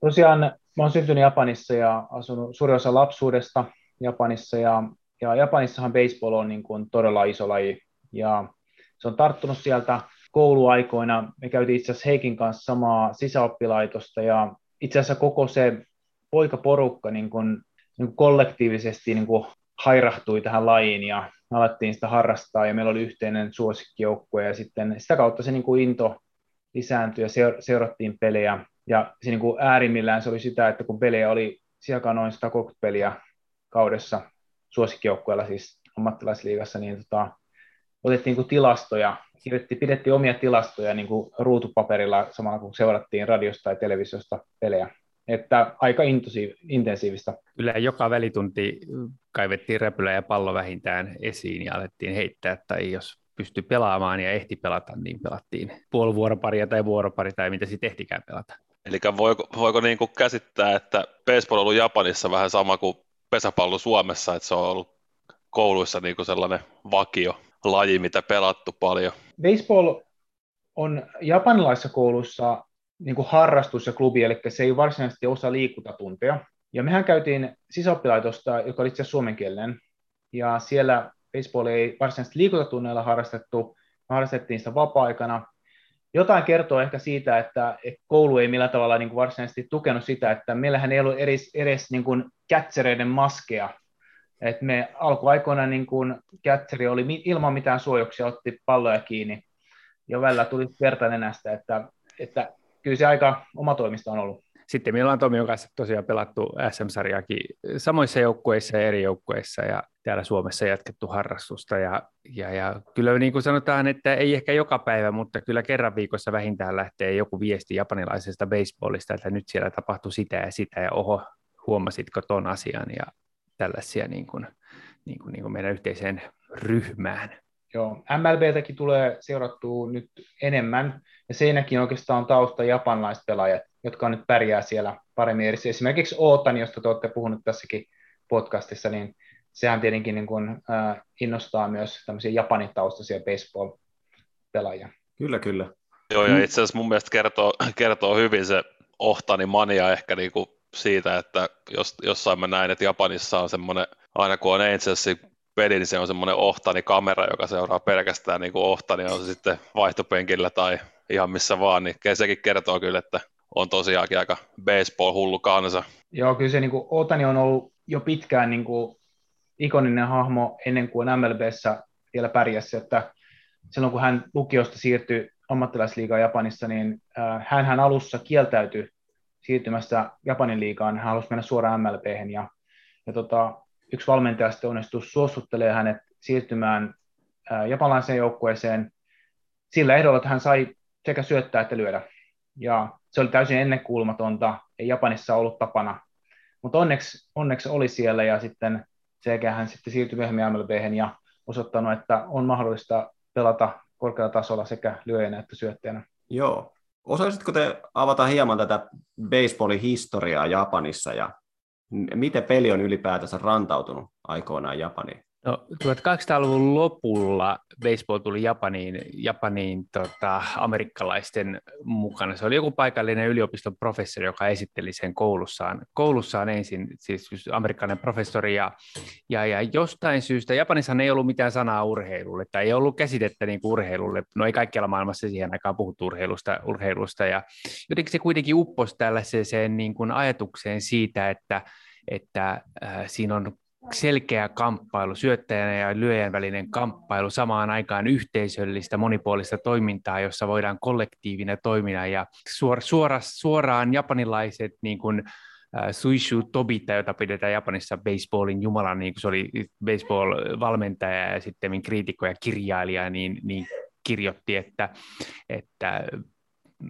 Tosiaan mä oon syntynyt Japanissa ja asunut suurin osa lapsuudesta Japanissa ja, ja Japanissahan baseball on niin kuin todella iso laji ja se on tarttunut sieltä kouluaikoina. Me käytiin itse asiassa Heikin kanssa samaa sisäoppilaitosta ja itse asiassa koko se poikaporukka niin kuin, niin kuin kollektiivisesti niin kuin hairahtui tähän lajiin ja alettiin sitä harrastaa ja meillä oli yhteinen suosikkijoukkue ja sitten sitä kautta se niin kuin into lisääntyi ja seurattiin pelejä. Ja se niin kuin äärimmillään se oli sitä, että kun pelejä oli siellä noin 130 peliä kaudessa suosikkijoukkueella siis ammattilaisliigassa, niin tota, otettiin niin tilastoja, pidettiin omia tilastoja niin kuin ruutupaperilla samalla kun seurattiin radiosta tai televisiosta pelejä että aika intensiivistä. Kyllä joka välitunti kaivettiin räpylä ja pallo vähintään esiin ja alettiin heittää, tai jos pystyi pelaamaan ja ehti pelata, niin pelattiin puolivuoroparia tai vuoropari tai mitä sitten ehtikään pelata. Eli voiko, voiko niin kuin käsittää, että baseball on ollut Japanissa vähän sama kuin pesäpallo Suomessa, että se on ollut kouluissa niin kuin sellainen vakio laji, mitä pelattu paljon? Baseball on japanilaisissa kouluissa niin kuin harrastus ja klubi, eli se ei varsinaisesti osa liikuntatunteja. Ja mehän käytiin sisäoppilaitosta, joka oli itse suomenkielinen, ja siellä baseball ei varsinaisesti liikuntatunneilla harrastettu, me harrastettiin sitä vapaa-aikana. Jotain kertoo ehkä siitä, että, koulu ei millään tavalla niin kuin varsinaisesti tukenut sitä, että meillähän ei ollut edes, edes niin kuin kätsereiden maskeja. Et me alkuaikoina niin kuin kätseri oli ilman mitään suojuksia, otti palloja kiinni, ja välillä tuli verta nenästä, että, että kyllä se aika oma toimista on ollut. Sitten meillä on Tomion kanssa tosiaan pelattu SM-sarjaakin samoissa joukkueissa ja eri joukkueissa ja täällä Suomessa jatkettu harrastusta. Ja, ja, ja kyllä niin kuin sanotaan, että ei ehkä joka päivä, mutta kyllä kerran viikossa vähintään lähtee joku viesti japanilaisesta baseballista, että nyt siellä tapahtui sitä ja sitä ja oho, huomasitko ton asian ja tällaisia niin kuin, niin kuin, niin kuin meidän yhteiseen ryhmään. Joo, MLBtäkin tulee seurattua nyt enemmän, ja siinäkin oikeastaan on tausta japanilaiset pelaajat, jotka on nyt pärjää siellä paremmin. Esimerkiksi Ootan, josta te olette puhunut tässäkin podcastissa, niin sehän tietenkin niin kuin, äh, innostaa myös tämmöisiä japanitaustaisia baseball-pelaajia. Kyllä, kyllä. Joo, ja itse asiassa mun mielestä kertoo, kertoo hyvin se Ohtani mania ehkä niin kuin siitä, että jos, jossain mä näin, että Japanissa on semmoinen, aina kun on Angelsin peli, niin se on semmoinen ohtani kamera, joka seuraa pelkästään niin kuin ohtani, on se sitten vaihtopenkillä tai ihan missä vaan, niin sekin kertoo kyllä, että on tosiaankin aika baseball-hullu kansa. Joo, kyllä se niin kuin, Otani on ollut jo pitkään niin kuin, ikoninen hahmo ennen kuin MLBssä vielä pärjäsi, että silloin kun hän lukiosta siirtyi ammattilaisliigaan Japanissa, niin äh, hän alussa kieltäytyi siirtymästä Japanin liigaan, hän halusi mennä suoraan MLBhen ja, ja tota, yksi valmentaja sitten onnistui suostuttelee hänet siirtymään japanilaiseen joukkueeseen sillä ehdolla, että hän sai sekä syöttää että lyödä. Ja se oli täysin ennenkuulumatonta, ei Japanissa ollut tapana. Mutta onneksi, onneksi oli siellä ja sitten sekä hän sitten siirtyi myöhemmin MLB ja osoittanut, että on mahdollista pelata korkealla tasolla sekä lyöjänä että syöttäjänä. Joo. Osaisitko te avata hieman tätä baseballin historiaa Japanissa ja miten peli on ylipäätänsä rantautunut aikoinaan Japaniin? No, 1800-luvun lopulla baseball tuli Japaniin, Japaniin tota, amerikkalaisten mukana. Se oli joku paikallinen yliopiston professori, joka esitteli sen koulussaan, koulussaan ensin, siis amerikkalainen professori. Ja, ja, ja jostain syystä, Japanissa ei ollut mitään sanaa urheilulle, tai ei ollut käsitettä niin kuin urheilulle. No ei kaikkialla maailmassa siihen aikaan puhuttu urheilusta, urheilusta ja jotenkin se kuitenkin upposi tällaiseen niin kuin ajatukseen siitä, että, että äh, siinä on selkeä kamppailu, syöttäjän ja lyöjän välinen kamppailu, samaan aikaan yhteisöllistä monipuolista toimintaa, jossa voidaan kollektiivinen toimia ja suor, suora, suoraan japanilaiset niin kuin, uh, Suishu Tobita, jota pidetään Japanissa baseballin jumalan, niin kuin se oli baseball-valmentaja ja sitten kriitikko ja kirjailija, niin, niin kirjoitti, että, että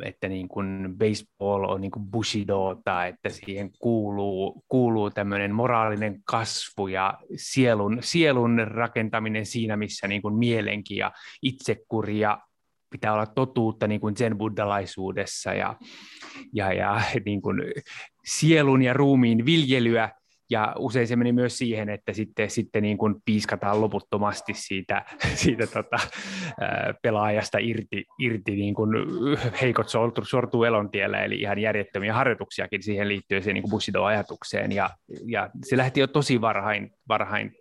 että niin kuin baseball on niin kuin bushidota, että siihen kuuluu, kuuluu tämmöinen moraalinen kasvu ja sielun, sielun rakentaminen siinä, missä niin kuin mielenki ja itsekuri ja pitää olla totuutta niin kuin zen-buddhalaisuudessa ja, ja, ja (laughs) niin kuin sielun ja ruumiin viljelyä ja usein se meni myös siihen, että sitten, sitten niin kuin piiskataan loputtomasti siitä, (laughs) siitä tota, pelaajasta irti, irti niin kuin heikot sortuu elontiellä, eli ihan järjettömiä harjoituksiakin siihen liittyen siihen niin Bushido-ajatukseen. Ja, ja se lähti jo tosi varhain, varhain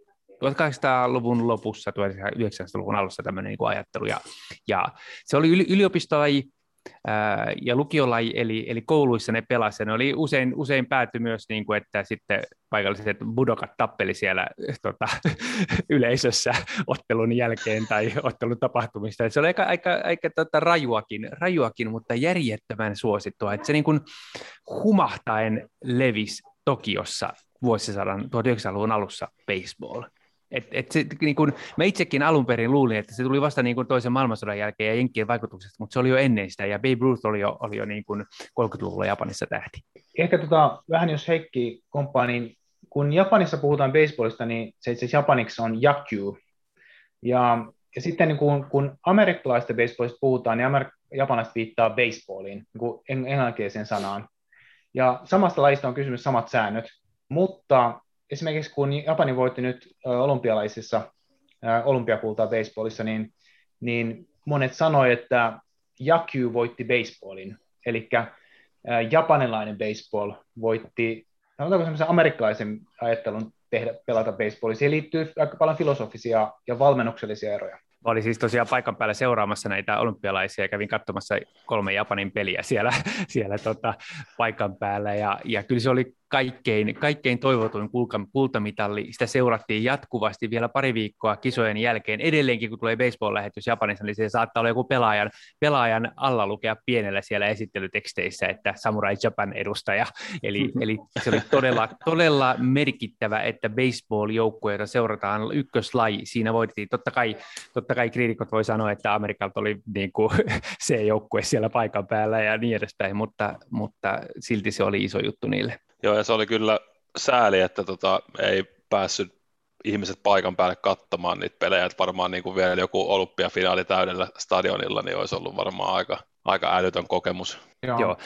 1800-luvun lopussa, 1900-luvun alussa tämmöinen niin ajattelu. Ja, ja se oli yliopistolaji, ja lukiolaji, eli, eli kouluissa ne pelasi, ne oli usein, usein pääty myös, niin kuin, että sitten paikalliset budokat tappeli siellä (laughs) tota, (laughs) yleisössä ottelun jälkeen tai ottelun tapahtumista. Et se oli aika, aika, aika tota, rajuakin, rajuakin, mutta järjettömän suosittua, että se niin kuin humahtaen levisi Tokiossa vuosisadan 1900-luvun alussa baseball. Et, et se, niin kun, mä itsekin alun perin luulin, että se tuli vasta niin kun toisen maailmansodan jälkeen ja Jenkkien vaikutuksesta, mutta se oli jo ennen sitä, ja Babe Ruth oli jo, oli jo niin kun 30-luvulla Japanissa tähti. Ehkä tota, vähän jos Heikki komppaa, niin kun Japanissa puhutaan baseballista, niin se itse japaniksi on yakyu. Ja, ja sitten niin kun, kun amerikkalaista baseballista puhutaan, niin amer- japanilaiset viittaa baseballiin, niin englanninkieliseen sanaan. Ja samasta lajista on kysymys samat säännöt, mutta esimerkiksi kun Japani voitti nyt olympialaisissa olympiakultaa baseballissa, niin, niin monet sanoivat, että Jakyu voitti baseballin, eli japanilainen baseball voitti, sanotaanko semmoisen amerikkalaisen ajattelun tehdä, pelata baseballia. Siihen liittyy aika paljon filosofisia ja valmennuksellisia eroja. Mä olin siis tosiaan paikan päällä seuraamassa näitä olympialaisia ja kävin katsomassa kolme Japanin peliä siellä, (laughs) siellä tota, paikan päällä ja, ja kyllä se oli kaikkein, kaikkein toivotuin kultamitalli. Sitä seurattiin jatkuvasti vielä pari viikkoa kisojen jälkeen. Edelleenkin, kun tulee baseball-lähetys Japanissa, niin se saattaa olla joku pelaajan, pelaajan alla lukea pienellä siellä esittelyteksteissä, että Samurai Japan edustaja. Eli, (laughs) eli se oli todella, todella merkittävä, että baseball-joukkue, jota seurataan ykköslaji, siinä voitettiin. Totta kai, totta kai kriitikot voi sanoa, että Amerikalta oli niin kuin (laughs) se joukkue siellä paikan päällä ja niin edespäin, mutta, mutta silti se oli iso juttu niille. Joo, ja se oli kyllä sääli, että tota, ei päässyt ihmiset paikan päälle katsomaan niitä pelejä, että varmaan niin kuin vielä joku olympiafinaali täydellä stadionilla, niin olisi ollut varmaan aika, aika älytön kokemus. Joo, Joo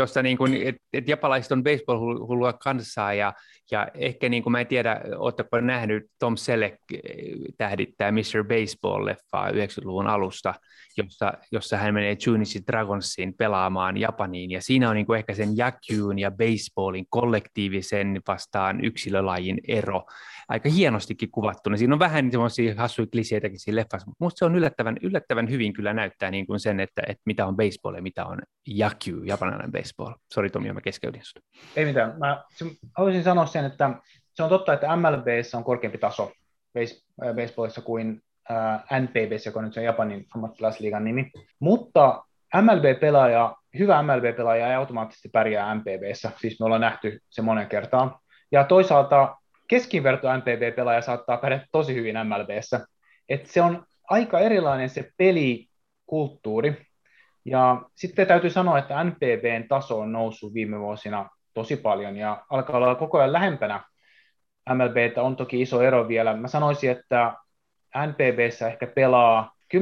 tuossa niin kuin, että et japalaiset on baseball-hullua kansaa ja, ja ehkä niin kuin mä en tiedä, oletteko nähnyt Tom Selleck eh, tähdittää Mr. Baseball-leffaa 90-luvun alusta, jossa, jossa hän menee Junichi Dragonsiin pelaamaan Japaniin ja siinä on niin kuin ehkä sen jakyyn ja baseballin kollektiivisen vastaan yksilölajin ero aika hienostikin kuvattuna. Siinä on vähän semmoisia hassuja kliseitäkin siinä leffassa, mutta minusta se on yllättävän, yllättävän hyvin kyllä näyttää niin kuin sen, että, että mitä on baseball ja mitä on jakyu, japanilainen baseball. Sori Tomi, mä keskeytin sinut. Ei mitään. Mä haluaisin sanoa sen, että se on totta, että MLBssä on korkeampi taso äh, baseballissa kuin äh, NPBssä, joka on nyt se Japanin ammattilaisliigan nimi. Mutta MLB-pelaaja, hyvä MLB-pelaaja ei automaattisesti pärjää MPBssä, siis me ollaan nähty se monen kertaan. Ja toisaalta keskiverto MPB-pelaaja saattaa pärjätä tosi hyvin MLBssä. Et se on aika erilainen se pelikulttuuri. Ja sitten täytyy sanoa, että NPBn taso on noussut viime vuosina tosi paljon ja alkaa olla koko ajan lähempänä MLBtä. On toki iso ero vielä. Mä sanoisin, että NPBssä ehkä pelaa 10-2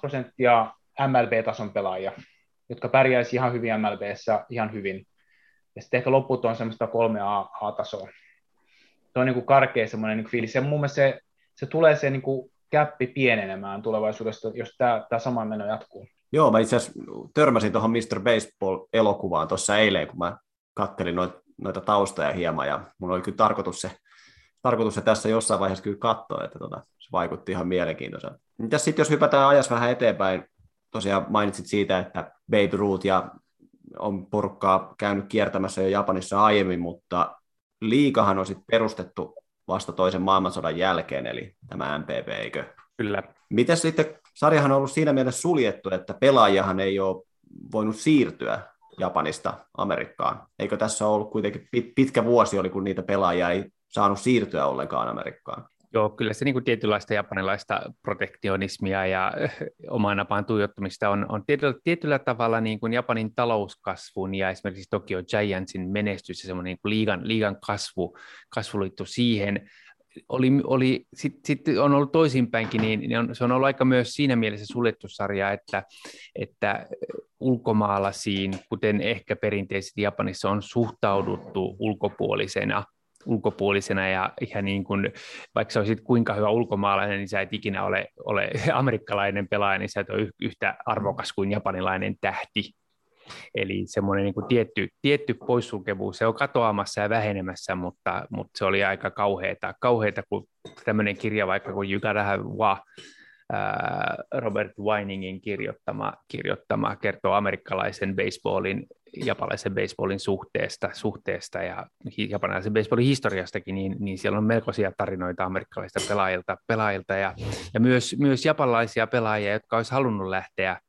prosenttia MLB-tason pelaajia, jotka pärjäisi ihan hyvin MLBssä ihan hyvin. Ja sitten ehkä loput on semmoista 3A-tasoa se on niin kuin karkea semmoinen niin fiilis. Ja mun mielestä se, se tulee se niin kuin käppi pienenemään tulevaisuudesta, jos tämä, tämä sama meno jatkuu. Joo, mä itse asiassa törmäsin tuohon Mr. Baseball-elokuvaan tuossa eilen, kun mä kattelin noita, noita taustoja hieman, ja mulla oli kyllä tarkoitus se, tarkoitus se tässä jossain vaiheessa kyllä katsoa, että tota, se vaikutti ihan mielenkiintoiselta. Mitäs sitten, jos hypätään ajas vähän eteenpäin, tosiaan mainitsit siitä, että Babe Ruth ja on porukkaa käynyt kiertämässä jo Japanissa aiemmin, mutta liikahan on sitten perustettu vasta toisen maailmansodan jälkeen, eli tämä MPP, eikö? Kyllä. Miten sitten, sarjahan on ollut siinä mielessä suljettu, että pelaajahan ei ole voinut siirtyä Japanista Amerikkaan. Eikö tässä ollut kuitenkin pitkä vuosi oli, kun niitä pelaajia ei saanut siirtyä ollenkaan Amerikkaan? Joo, kyllä se niin kuin tietynlaista japanilaista protektionismia ja omaan napaan tuijottamista on, on tietyllä, tietyllä tavalla niin kuin Japanin talouskasvun ja esimerkiksi Tokyo Giantsin menestys ja semmoinen niin kuin liigan, liigan kasvu, kasvu siihen, oli, oli sitten sit on ollut toisinpäinkin, niin, niin on, se on ollut aika myös siinä mielessä suljettu sarja, että, että ulkomaalaisiin, kuten ehkä perinteisesti Japanissa on suhtauduttu ulkopuolisena ulkopuolisena ja ihan niin kuin, vaikka sä olisit kuinka hyvä ulkomaalainen, niin sä et ikinä ole, ole (laughs) amerikkalainen pelaaja, niin sä et ole yhtä arvokas kuin japanilainen tähti. Eli semmoinen niin kuin tietty, tietty poissulkevuus, se on katoamassa ja vähenemässä, mutta, mutta se oli aika kauheata, kauheata kun tämmöinen kirja vaikka kuin You Gotta Have Wa, Robert Winingin kirjoittama, kirjoittama kertoo amerikkalaisen baseballin, japanilaisen baseballin suhteesta, suhteesta ja japanilaisen baseballin historiastakin, niin, niin siellä on melkoisia tarinoita amerikkalaisista pelaajilta, pelaajilta ja, ja myös, myös japanilaisia pelaajia, jotka olisi halunnut lähteä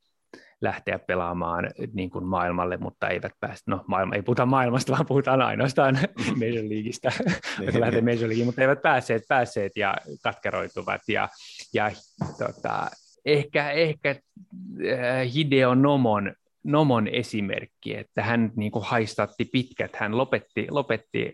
lähteä pelaamaan niin kuin maailmalle, mutta eivät pääse, no maailma, ei puhuta maailmasta, vaan puhutaan ainoastaan (laughs) Major Leagueista, niin. lähtee Major Leagueen, mutta eivät päässeet, päässeet ja katkeroituvat. Ja, ja tota, ehkä, ehkä äh, Hideo Nomon Nomon esimerkki, että hän niin kuin haistatti pitkät, hän lopetti, lopetti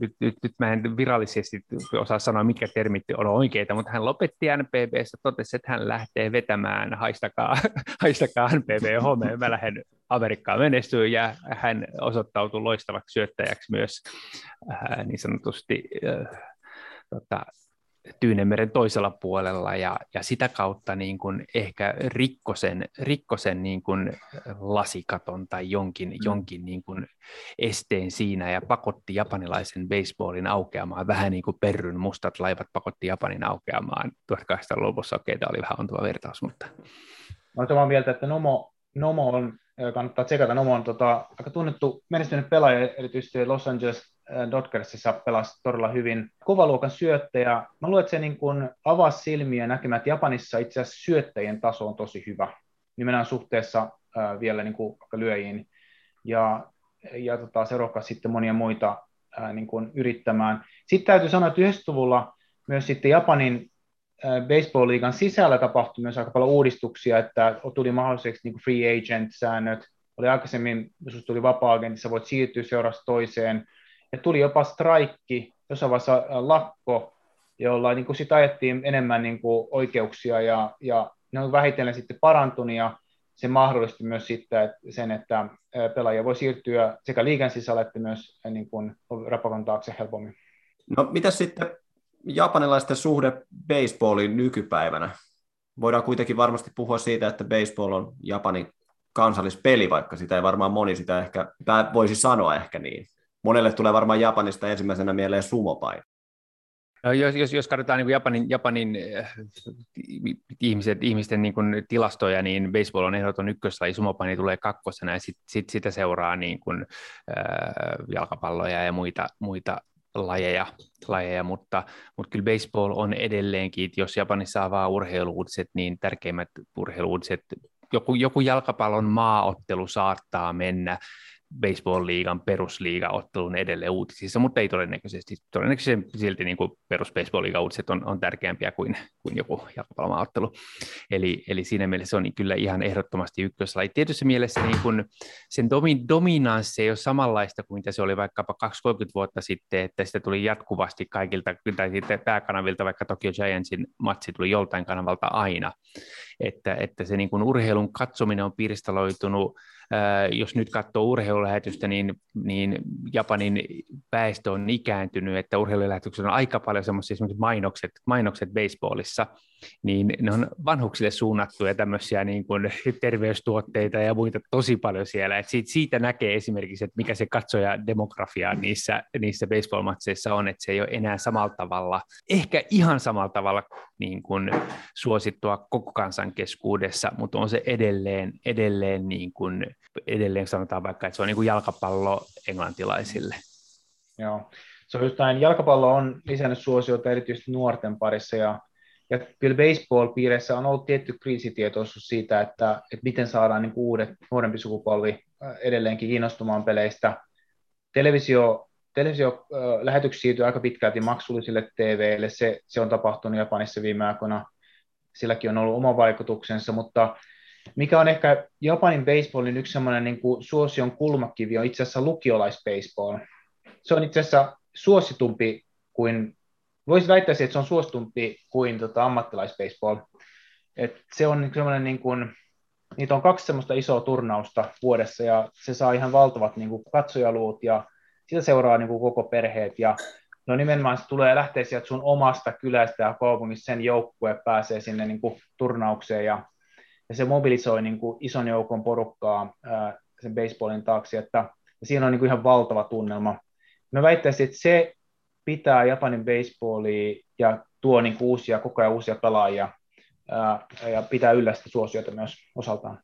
nyt, nyt, nyt mä en virallisesti osaa sanoa, mitkä termit on oikeita, mutta hän lopetti NPBstä, totesi, että hän lähtee vetämään, haistakaa, (laughs) haistakaa NPB homeen, mä lähden Amerikkaan menestyy ja hän osoittautui loistavaksi syöttäjäksi myös äh, niin sanotusti äh, tota, Tyynemeren toisella puolella ja, ja sitä kautta niin kuin ehkä rikkosen, rikkosen niin kuin lasikaton tai jonkin, mm. jonkin niin kuin esteen siinä ja pakotti japanilaisen baseballin aukeamaan vähän niin kuin perryn mustat laivat pakotti Japanin aukeamaan 1800-luvussa. Okei, tämä oli vähän ontava vertaus, mutta... Olen samaa mieltä, että Nomo, Nomo on, kannattaa tsekata, Nomo on tota, aika tunnettu menestynyt pelaaja, erityisesti Los Angeles Dodgersissa pelasi todella hyvin. Kovaluokan syöttäjä. Mä luulen, että se niin kuin avasi silmiä näkemään, että Japanissa itse asiassa syöttäjien taso on tosi hyvä. Nimenomaan suhteessa äh, vielä niin kuin lyöjiin. Ja, ja tota, se rohkaisi sitten monia muita äh, niin kuin yrittämään. Sitten täytyy sanoa, että 90-luvulla myös sitten Japanin äh, baseball-liigan sisällä tapahtui myös aika paljon uudistuksia, että tuli mahdolliseksi niin kuin free agent-säännöt. Oli aikaisemmin, jos tuli vapaa-agentissa, voit siirtyä seurasta toiseen – ja tuli jopa straikki, jossain vaiheessa äh, lakko, jolla niin kuin sit ajettiin enemmän niin kuin oikeuksia ja, ja ne on vähitellen sitten parantunut ja se mahdollisti myös sitten että sen, että äh, pelaaja voi siirtyä sekä liigan sisällä että myös äh, niin kuin rapakon taakse helpommin. No mitä sitten japanilaisten suhde baseballiin nykypäivänä? Voidaan kuitenkin varmasti puhua siitä, että baseball on Japanin kansallispeli, vaikka sitä ei varmaan moni sitä ehkä voisi sanoa ehkä niin monelle tulee varmaan Japanista ensimmäisenä mieleen sumopaini. No, jos, jos, jos katsotaan niin Japanin, Japanin äh, ihmiset, ihmisten niin kuin tilastoja, niin baseball on ehdoton ykköslaji, sumopaini tulee kakkosena ja sit, sit, sitä seuraa niin kuin, äh, jalkapalloja ja muita, muita lajeja, lajeja mutta, mutta kyllä baseball on edelleenkin, jos Japanissa avaa urheiluuutiset, niin tärkeimmät urheiluuutiset, joku, joku jalkapallon maaottelu saattaa mennä baseball-liigan perusliiga-ottelun edelleen uutisissa, mutta ei todennäköisesti. Todennäköisesti silti niin kuin perus baseball uutiset on, on tärkeämpiä kuin, kuin joku jalkapallomaaottelu. Eli, eli siinä mielessä on kyllä ihan ehdottomasti ykköslaji. Tietyssä mielessä niin kuin sen domi, dominanssi ei ole samanlaista kuin mitä se oli vaikkapa 20-30 vuotta sitten, että sitä tuli jatkuvasti kaikilta, tai sitten pääkanavilta, vaikka Tokyo Giantsin matsi tuli joltain kanavalta aina. Että, että se niin kuin urheilun katsominen on pirstaloitunut, jos nyt katsoo urheilulähetystä, niin, niin Japanin väestö on ikääntynyt, että urheilulähetyksessä on aika paljon semmoisia esimerkiksi mainokset, mainokset baseballissa, niin ne on vanhuksille suunnattuja tämmöisiä niin kuin terveystuotteita ja muita tosi paljon siellä. Et siitä, siitä näkee esimerkiksi, että mikä se katsoja demografia niissä, niissä baseball-matseissa on, että se ei ole enää samalla tavalla, ehkä ihan samalla tavalla niin kuin suosittua koko kansan keskuudessa, mutta on se edelleen, edelleen, niin kuin, edelleen sanotaan vaikka, että se on niin kuin jalkapallo englantilaisille. Joo. se on just näin, jalkapallo on lisännyt suosiota erityisesti nuorten parissa ja, ja kyllä baseball-piireissä on ollut tietty kriisitietoisuus siitä, että, että miten saadaan niin uudet, nuorempi sukupolvi edelleenkin kiinnostumaan peleistä. Televisio, televisio lähetyksiä siirtyy aika pitkälti maksullisille TVille, se, se on tapahtunut Japanissa viime aikoina, silläkin on ollut oma vaikutuksensa, mutta mikä on ehkä Japanin baseballin yksi sellainen niin kuin suosion kulmakivi on itse asiassa lukiolaisbaseball. Se on itse asiassa suositumpi kuin, voisi väittää, että se on suositumpi kuin tota, ammattilaisbaseball. Et se on sellainen niin kuin, niitä on kaksi semmoista isoa turnausta vuodessa ja se saa ihan valtavat niin kuin katsojaluut ja sitä seuraa niin kuin koko perheet ja no nimenomaan se tulee lähteä sieltä sun omasta kylästä ja kaupungista sen joukkue pääsee sinne niin kuin turnaukseen ja, ja se mobilisoi niin kuin ison joukon porukkaa ää, sen baseballin taakse, että ja siinä on niin kuin ihan valtava tunnelma. Mä väittäisin, että se pitää Japanin baseballia ja tuo niin kuin uusia, koko ajan uusia pelaajia ää, ja pitää yllä sitä suosiota myös osaltaan.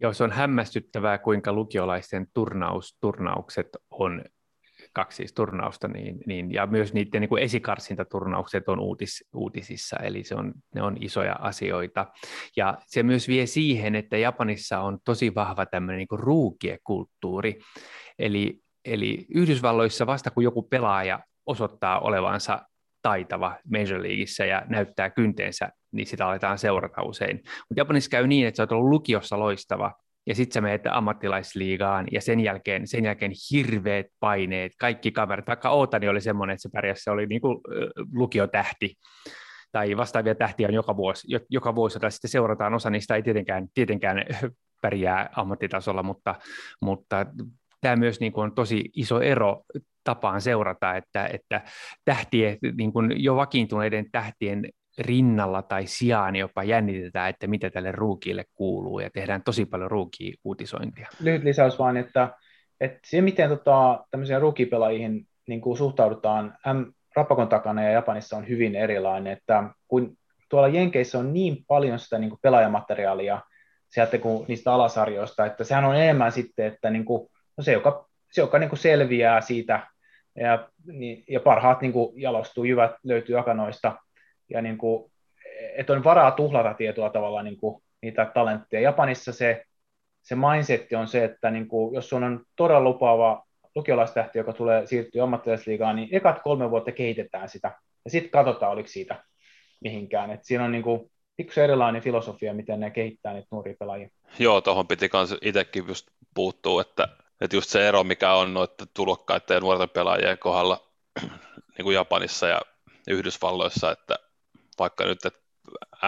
Joo, se on hämmästyttävää, kuinka lukiolaisten turnaus, turnaukset on kaksi siis turnausta, niin, niin, ja myös niiden niin kuin esikarsintaturnaukset on uutis, uutisissa, eli se on, ne on isoja asioita. Ja se myös vie siihen, että Japanissa on tosi vahva tämmöinen niin ruukiekulttuuri, eli, eli Yhdysvalloissa vasta kun joku pelaaja osoittaa olevansa taitava Major Leagueissa ja näyttää kynteensä, niin sitä aletaan seurata usein. Mutta Japanissa käy niin, että sä oot ollut lukiossa loistava, ja sitten sä menet ammattilaisliigaan, ja sen jälkeen, sen jälkeen hirveät paineet, kaikki kaverit, vaikka Ootani oli semmoinen, että se pärjäs, se oli niin kuin lukiotähti, tai vastaavia tähtiä on joka vuosi, joka vuosi, jota sitten seurataan, osa niistä ei tietenkään, tietenkään (laughs) pärjää ammattitasolla, mutta, mutta tämä myös niin kuin on tosi iso ero tapaan seurata, että, että tähtien, niin kuin jo vakiintuneiden tähtien rinnalla tai sijaan jopa jännitetään, että mitä tälle ruukille kuuluu ja tehdään tosi paljon ruuki-uutisointia. Lyhyt lisäys vaan, että, että se miten tota, tämmöisiä ruukipelaajiin niin kuin suhtaudutaan M, Rapakon takana ja Japanissa on hyvin erilainen, että kun tuolla Jenkeissä on niin paljon sitä niin kuin pelaajamateriaalia sieltä kuin niistä alasarjoista, että sehän on enemmän sitten, että niin kuin, no se, joka, se, joka niin kuin selviää siitä ja, niin, ja parhaat niin kuin jalostuu, jyvät löytyy akanoista, ja niin kuin, että on varaa tuhlata tietyllä tavalla niin kuin, niitä talentteja. Japanissa se, se mindset on se, että niin kuin, jos sun on todella lupaava lukiolaistähti, joka tulee siirtyä ammattilaisliigaan, niin ekat kolme vuotta kehitetään sitä, ja sitten katsotaan, oliko siitä mihinkään. Et siinä on niin kuin, pikkusen erilainen filosofia, miten ne kehittää niitä nuoria pelaajia. Joo, tuohon piti myös itsekin just puuttua, että, että just se ero, mikä on noiden tulokkaiden ja nuorten pelaajien kohdalla (clears throat) niin kuin Japanissa ja Yhdysvalloissa, että vaikka nyt, että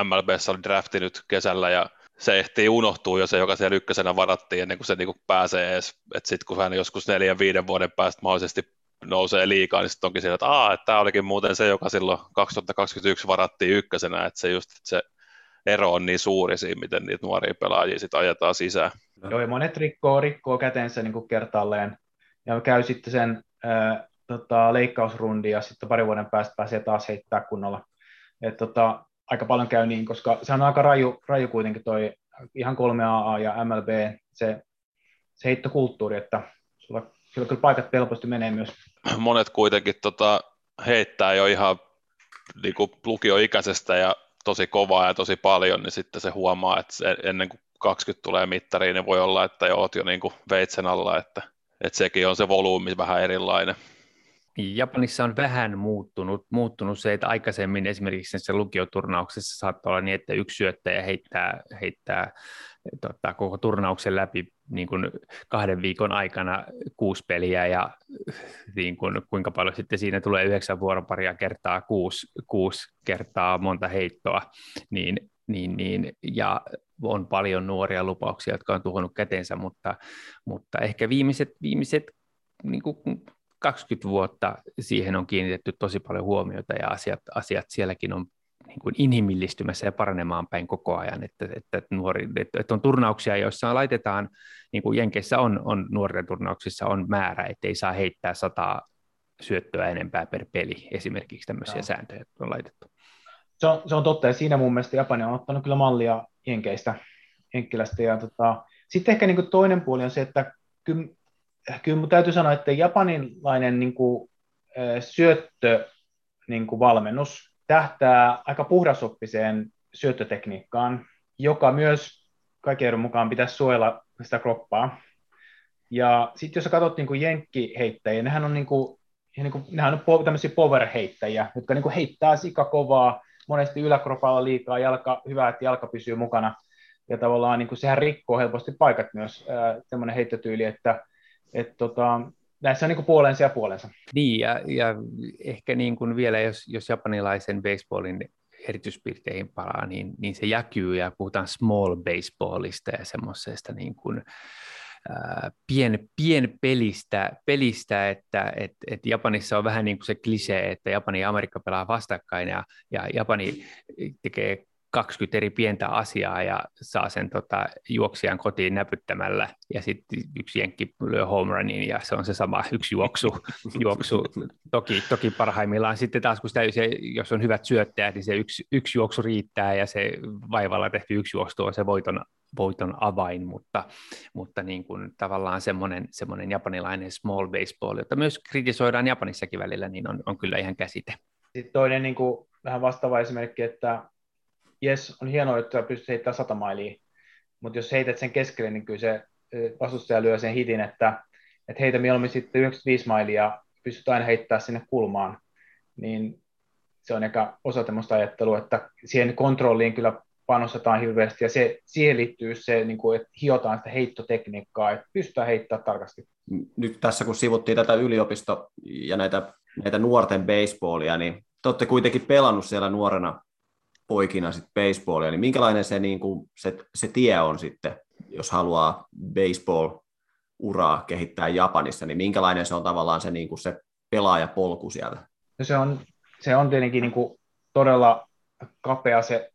MLBssä oli drafti nyt kesällä ja se ehtii unohtua jo se, joka siellä ykkösenä varattiin ennen kuin se niin kuin pääsee edes, että sitten kun hän joskus neljän, viiden vuoden päästä mahdollisesti nousee liikaa, niin sitten onkin siellä, että, Aa, että tämä olikin muuten se, joka silloin 2021 varattiin ykkösenä, että se just, se ero on niin suuri siinä, miten niitä nuoria pelaajia sitten ajetaan sisään. Joo, ja monet rikkoo, rikkoo kätensä niin kuin kertaalleen, ja käy sitten sen äh, tota, leikkausrundi, ja sitten pari vuoden päästä pääsee taas heittää kunnolla. Et, tota, aika paljon käy niin, koska se on aika raju, raju kuitenkin toi ihan 3AA ja MLB, se, se heittokulttuuri, että sulla, sulla kyllä paikat helposti menee myös. Monet kuitenkin tota, heittää jo ihan niin kuin lukioikäisestä ja tosi kovaa ja tosi paljon, niin sitten se huomaa, että se, ennen kuin 20 tulee mittariin, niin voi olla, että jo oot jo niin kuin veitsen alla, että, että sekin on se volyymi vähän erilainen. Japanissa on vähän muuttunut, muuttunut se, että aikaisemmin esimerkiksi se lukioturnauksessa saattaa olla niin, että yksi syöttäjä heittää, heittää tota, koko turnauksen läpi niin kuin kahden viikon aikana kuusi peliä ja niin kuin, kuinka paljon sitten siinä tulee yhdeksän vuoroparia kertaa kuusi, kuusi kertaa monta heittoa, niin, niin, niin, ja on paljon nuoria lupauksia, jotka on tuhonnut kätensä, mutta, mutta ehkä viimeiset, viimeiset niin kuin 20 vuotta siihen on kiinnitetty tosi paljon huomiota ja asiat, asiat sielläkin on niin kuin inhimillistymässä ja paranemaan päin koko ajan, että, että, nuori, että, että on turnauksia, joissa laitetaan, niin kuin Jenkeissä on, on nuorten turnauksissa on määrä, että ei saa heittää sataa syöttöä enempää per peli, esimerkiksi tämmöisiä no. sääntöjä on laitettu. Se on, se on totta, ja siinä mun mielestä Japani on ottanut kyllä mallia Jenkeistä, Jenkkilästä, ja tota, sitten ehkä niin kuin toinen puoli on se, että kyllä kyllä täytyy sanoa, että japanilainen niin kuin, syöttö niin kuin valmennus tähtää aika puhdasoppiseen syöttötekniikkaan, joka myös kaiken mukaan pitäisi suojella sitä kroppaa. Ja sitten jos sä katsot niin jenkkiheittäjiä, nehän on, niin kuin, niin kuin, nehän on po, tämmöisiä power-heittäjiä, jotka niin kuin heittää sikakovaa, monesti yläkropalla liikaa, jalka, hyvä, että jalka pysyy mukana. Ja tavallaan niin kuin, sehän rikkoo helposti paikat myös, semmoinen heittotyyli, että et, tota, näissä on niin kuin puolensa ja puolensa. Niin, ja, ja ehkä niin kuin vielä, jos, jos japanilaisen baseballin erityispiirteihin palaa, niin, niin se jäkyy ja puhutaan small baseballista ja semmoisesta niin kuin, pien, pien pelistä, pelistä että et, et Japanissa on vähän niin kuin se klisee, että Japani ja Amerikka pelaa vastakkain ja, ja Japani tekee 20 eri pientä asiaa ja saa sen tota, juoksijan kotiin näpyttämällä ja sitten yksi jenkki lyö home runin ja se on se sama yksi juoksu, (laughs) juoksu. Toki, toki parhaimmillaan sitten taas kun sitä, se, jos on hyvät syöttäjät, niin se yksi, yksi juoksu riittää ja se vaivalla tehty yksi juoksu on se voiton, voiton avain, mutta, mutta niin kuin tavallaan semmoinen, semmoinen japanilainen small baseball, jota myös kritisoidaan Japanissakin välillä, niin on, on kyllä ihan käsite. Sitten toinen niin kuin, vähän vastaava esimerkki, että jes, on hienoa, että pystyt heittämään sata mailia, mutta jos heität sen keskelle, niin kyllä se vastustaja lyö sen hitin, että, että heitä mieluummin sitten 95 mailia pystyt aina heittämään sinne kulmaan, niin se on ehkä osa tämmöistä ajattelua, että siihen kontrolliin kyllä panostetaan hirveästi, ja se, siihen liittyy se, niin kuin, että hiotaan sitä heittotekniikkaa, että pystytään heittämään tarkasti. Nyt tässä kun sivuttiin tätä yliopisto- ja näitä, näitä nuorten baseballia, niin te olette kuitenkin pelannut siellä nuorena poikina sit baseballia, niin minkälainen se, niin kuin, se, se tie on sitten, jos haluaa baseball-uraa kehittää Japanissa, niin minkälainen se on tavallaan se, niin kuin se pelaajapolku siellä? No se, on, se on tietenkin niin kuin todella kapea se,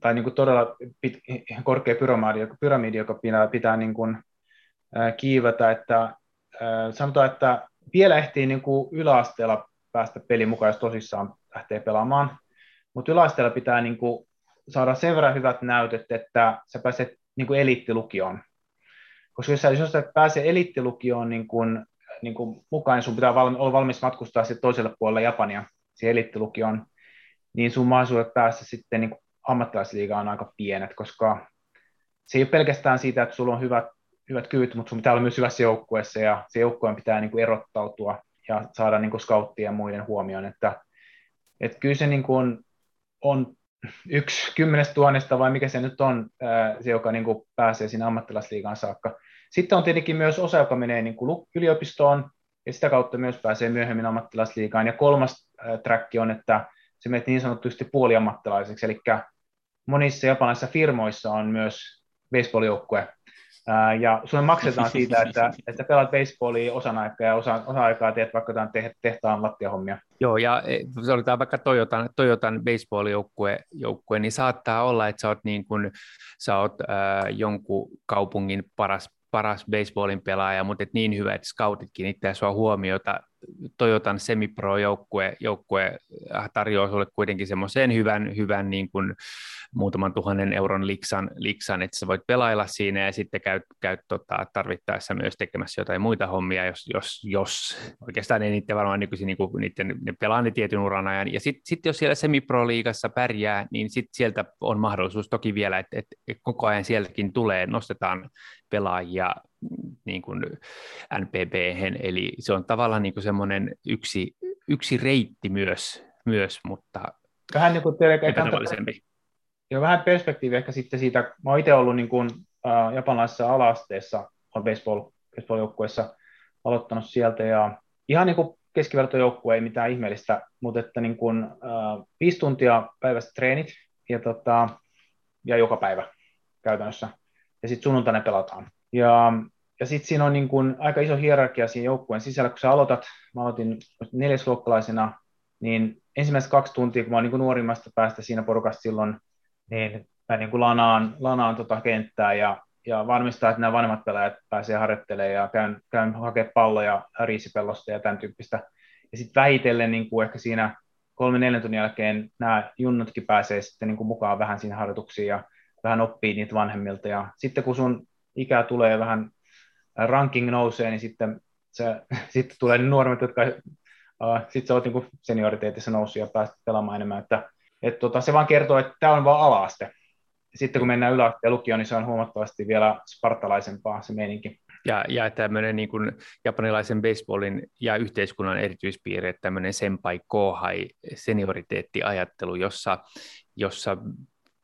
tai niin kuin todella pit, korkea pyramidi, pyramidi joka pitää, pitää niin kuin, äh, kiivetä, että äh, sanotaan, että vielä ehtii niin kuin yläasteella päästä pelin mukaan, jos tosissaan lähtee pelaamaan, mutta yläasteella pitää niin kuin saada sen verran hyvät näytöt, että sä pääset niin kuin eliittilukioon. Koska jos sä, jos sä pääset eliittilukioon niin kuin, niin kuin mukaan, niin sun pitää valmi, olla valmis matkustaa sitten toiselle puolelle Japania, siihen eliittilukioon, niin sun mahdollisuudet päästä sitten niin ammattilaisliigaan on aika pienet, koska se ei ole pelkästään siitä, että sulla on hyvät, hyvät kyvyt, mutta sun pitää olla myös hyvässä joukkueessa, ja se joukkueen pitää niin kuin erottautua ja saada niin kuin scouttien ja muiden huomioon, että, että kyllä se niin kuin, on yksi kymmenestä tuhannesta vai mikä se nyt on, se joka niin kuin pääsee sinne ammattilaisliigaan saakka. Sitten on tietenkin myös osa, joka menee niin kuin yliopistoon ja sitä kautta myös pääsee myöhemmin ammattilaisliigaan. Ja kolmas track on, että se menee niin sanotusti puoliammattilaiseksi, eli monissa japanilaisissa firmoissa on myös baseball-joukkue, ja sulle maksetaan siitä, että, että pelaat baseballia osan aikaa ja osa, osa aikaa teet vaikka jotain tehtaan lattiahommia. Joo, ja e, se olitaan vaikka Toyotan, Toyotan baseball-joukkue, joukkue, niin saattaa olla, että sä oot, niin kun, sä oot äh, jonkun kaupungin paras paras baseballin pelaaja, mutta et niin hyvä, että scoutit kiinnittää sua huomiota. Toyotan semipro-joukkue joukkue tarjoaa sulle kuitenkin semmoisen hyvän, hyvän niin kuin muutaman tuhannen euron liksan, liksan, että sä voit pelailla siinä ja sitten käyt, käyt tota, tarvittaessa myös tekemässä jotain muita hommia, jos, jos, jos oikeastaan ei niiden varmaan kuin, niin kuin, niiden, ne pelaa ne tietyn uran ajan. Ja sitten sit jos siellä semipro-liigassa pärjää, niin sit sieltä on mahdollisuus toki vielä, että, että koko ajan sieltäkin tulee, nostetaan pelaajia niin kuin NPB, eli se on tavallaan niin kuin semmoinen yksi, yksi reitti myös, myös mutta vähän niin kuin epätavallisempi. Ja vähän perspektiivi ehkä sitten siitä, mä oon itse ollut niin kuin, äh, japanilaisessa alasteessa, on baseball, baseball-joukkueessa aloittanut sieltä, ja ihan niin kuin keskivertojoukkue ei mitään ihmeellistä, mutta että niin kuin, äh, viisi tuntia päivästä treenit, ja, tota, ja joka päivä käytännössä, ja sitten sunnuntaina pelataan. Ja, ja sitten siinä on niin kuin aika iso hierarkia siinä joukkueen sisällä, kun sä aloitat, mä aloitin neljäsluokkalaisena, niin ensimmäiset kaksi tuntia, kun mä olin niin nuorimmasta päästä siinä porukasta silloin, niin mä niin kuin lanaan, lanaan tota kenttää ja, ja varmistaa, että nämä vanhemmat pelaajat pääsee harjoittelemaan ja käyn, käyn hakemaan palloja riisipellosta ja tämän tyyppistä. Ja sitten vähitellen niin kuin ehkä siinä kolme neljän tunnin jälkeen nämä junnutkin pääsee sitten niin kuin mukaan vähän siinä harjoituksiin ja vähän oppii niitä vanhemmilta. Ja sitten kun sun ikä tulee vähän ranking nousee, niin sitten, se, (laughs) sitten tulee ne nuoremmat, jotka Uh, Sitten sä oot niin senioriteetissä noussut ja päästä pelaamaan enemmän. Että, et, tota, se vaan kertoo, että tämä on vaan alaaste. Sitten kun mennään yläasteen lukioon, niin se on huomattavasti vielä spartalaisempaa se meininki. Ja, ja tämmöinen niin kuin japanilaisen baseballin ja yhteiskunnan erityispiirre, tämmöinen senpai kohai senioriteettiajattelu, jossa, jossa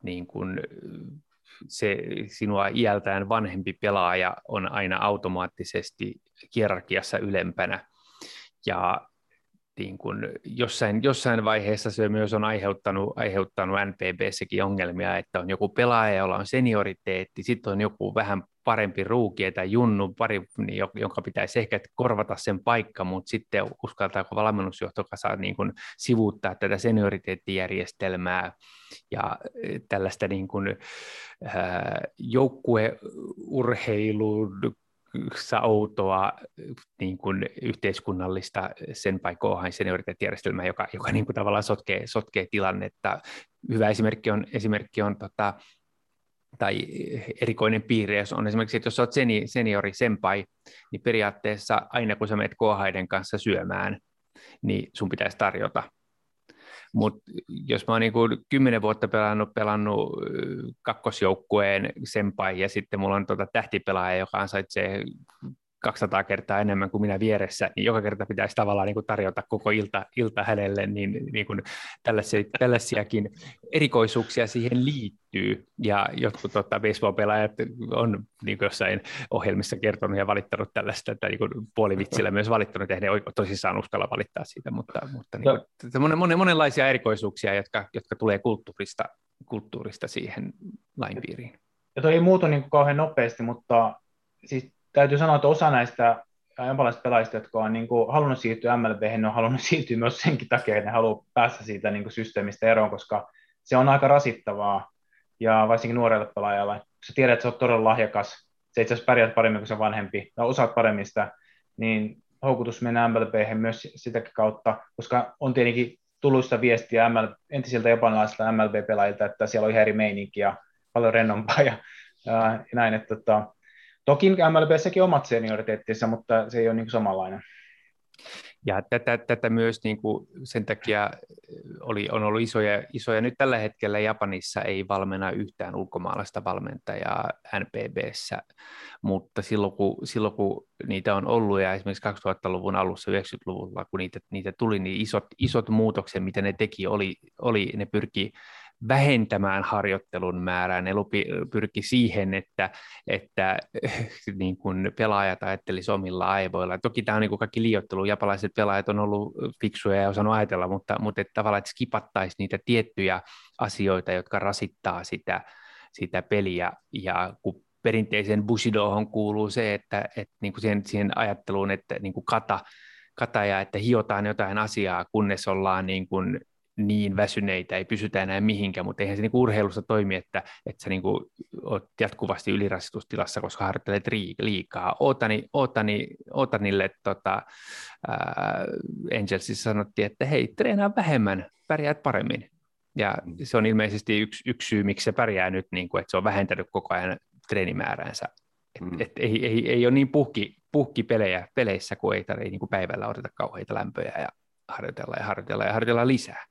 niin kuin se sinua iältään vanhempi pelaaja on aina automaattisesti hierarkiassa ylempänä. Ja niin kuin jossain, jossain vaiheessa se myös on aiheuttanut, aiheuttanut NPBssäkin ongelmia, että on joku pelaaja, jolla on senioriteetti, sitten on joku vähän parempi ruuki tai junnu, pari, niin jonka pitäisi ehkä korvata sen paikka, mutta sitten uskaltaako valmennusjohto saa niin kuin sivuuttaa tätä senioriteettijärjestelmää ja eh, tällaista niin kuin, äh, joukkueurheilun outoa niin kuin yhteiskunnallista sen paikoihin senioriteettijärjestelmää, joka, joka niin kuin tavallaan sotkee, sotkee tilannetta. Hyvä esimerkki on, esimerkki on tota, tai erikoinen piirre, on. Esimerkiksi, että jos olet seni, seniori senpai, niin periaatteessa aina kun sä menet kohaiden kanssa syömään, niin sun pitäisi tarjota. Mutta jos mä oon niin kuin kymmenen vuotta pelannut, pelannut kakkosjoukkueen senpai ja sitten mulla on tuota tähtipelaaja, joka ansaitsee 200 kertaa enemmän kuin minä vieressä, niin joka kerta pitäisi tavallaan niin kuin tarjota koko ilta, ilta hänelle, niin, niin kuin tällaisia, tällaisiakin erikoisuuksia siihen liittyy, ja jotkut tota, baseball-pelaajat on niin kuin jossain ohjelmissa kertonut ja valittanut tällaista, että niin puolivitsillä myös valittanut, että he tosissaan uskalla valittaa siitä, mutta, mutta niin kuin, monen, monen, monenlaisia erikoisuuksia, jotka, jotka tulee kulttuurista, kulttuurista siihen lain piiriin. Ja toi ei muutu niin kuin kauhean nopeasti, mutta siis täytyy sanoa, että osa näistä japanilaisista pelaajista, jotka on niin kuin, halunnut siirtyä MLB, ne on halunnut (laughs) siirtyä myös senkin takia, että ne haluaa päästä siitä niin kuin, systeemistä eroon, koska se on aika rasittavaa, ja varsinkin nuorelle pelaajalle. Sä tiedät, että sä oot todella lahjakas, sä itse asiassa pärjät paremmin kuin se vanhempi, tai osaat paremmin sitä, niin houkutus mennä MLB myös sitäkin kautta, koska on tietenkin tullut viestiä ML, entisiltä japanilaisilta MLB-pelaajilta, että siellä on ihan eri meininki ja paljon rennompaa ja, ja näin, että tota, Toki MLBssäkin omat senioriteettinsa, mutta se ei ole niin samanlainen. Ja tätä, tätä myös niin kuin sen takia oli, on ollut isoja, isoja. Nyt tällä hetkellä Japanissa ei valmenna yhtään ulkomaalaista valmentajaa NPBssä, mutta silloin kun, silloin kun niitä on ollut ja esimerkiksi 2000-luvun alussa, 90-luvulla, kun niitä, niitä tuli, niin isot, isot muutokset, mitä ne teki, oli, oli ne pyrki vähentämään harjoittelun määrää. Ne lupi, pyrki siihen, että, että (laughs) niin kuin pelaajat ajattelisivat omilla aivoilla. Toki tämä on niin kuin kaikki liiottelu. Japalaiset pelaajat on ollut fiksuja ja osannut ajatella, mutta, mutta että tavallaan että skipattaisiin niitä tiettyjä asioita, jotka rasittaa sitä, sitä peliä. Ja kun perinteisen Bushidohon kuuluu se, että, että niin kuin siihen, siihen ajatteluun, että niin kuin kata, kata ja että hiotaan jotain asiaa, kunnes ollaan niin kuin niin väsyneitä, ei pysytä enää mihinkään, mutta eihän se niin urheilussa toimi, että, että sä niin kuin oot jatkuvasti ylirasitustilassa, koska harjoittelet liikaa. Ootani, Ootani, Ootanille tota, ää, Angelsissa sanottiin, että hei, treenaa vähemmän, pärjäät paremmin. Ja se on ilmeisesti yksi, yksi syy, miksi se pärjää nyt, niin kuin, että se on vähentänyt koko ajan treenimääränsä. Et, mm. et ei, ei, ei ole niin puhki, puhki pelejä, peleissä, kun ei tarvitse niin kuin päivällä odota kauheita lämpöjä ja harjoitella ja harjoitella ja harjoitella lisää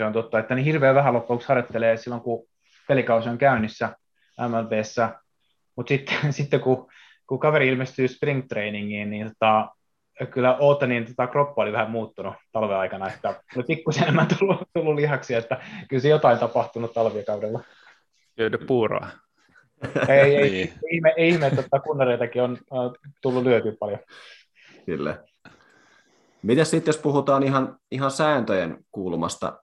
se on totta, että niin hirveän vähän loppuksi harjoittelee silloin, kun pelikausi on käynnissä MLBssä, mutta sitten, (laughs) sitten kun, kun kaveri ilmestyy spring trainingiin, niin tota, kyllä Ootanin tota, kroppa oli vähän muuttunut talven aikana, että oli pikkusen enemmän (laughs) tullut, tullut lihaksi, että kyllä se jotain tapahtunut talvikaudella. Syödä puuroa. Ei, ei, (laughs) niin. ihme, ei ihme, että tota kunnareitakin on uh, tullut lyötyä paljon. Kyllä. Mitäs sitten, jos puhutaan ihan, ihan sääntöjen kulmasta,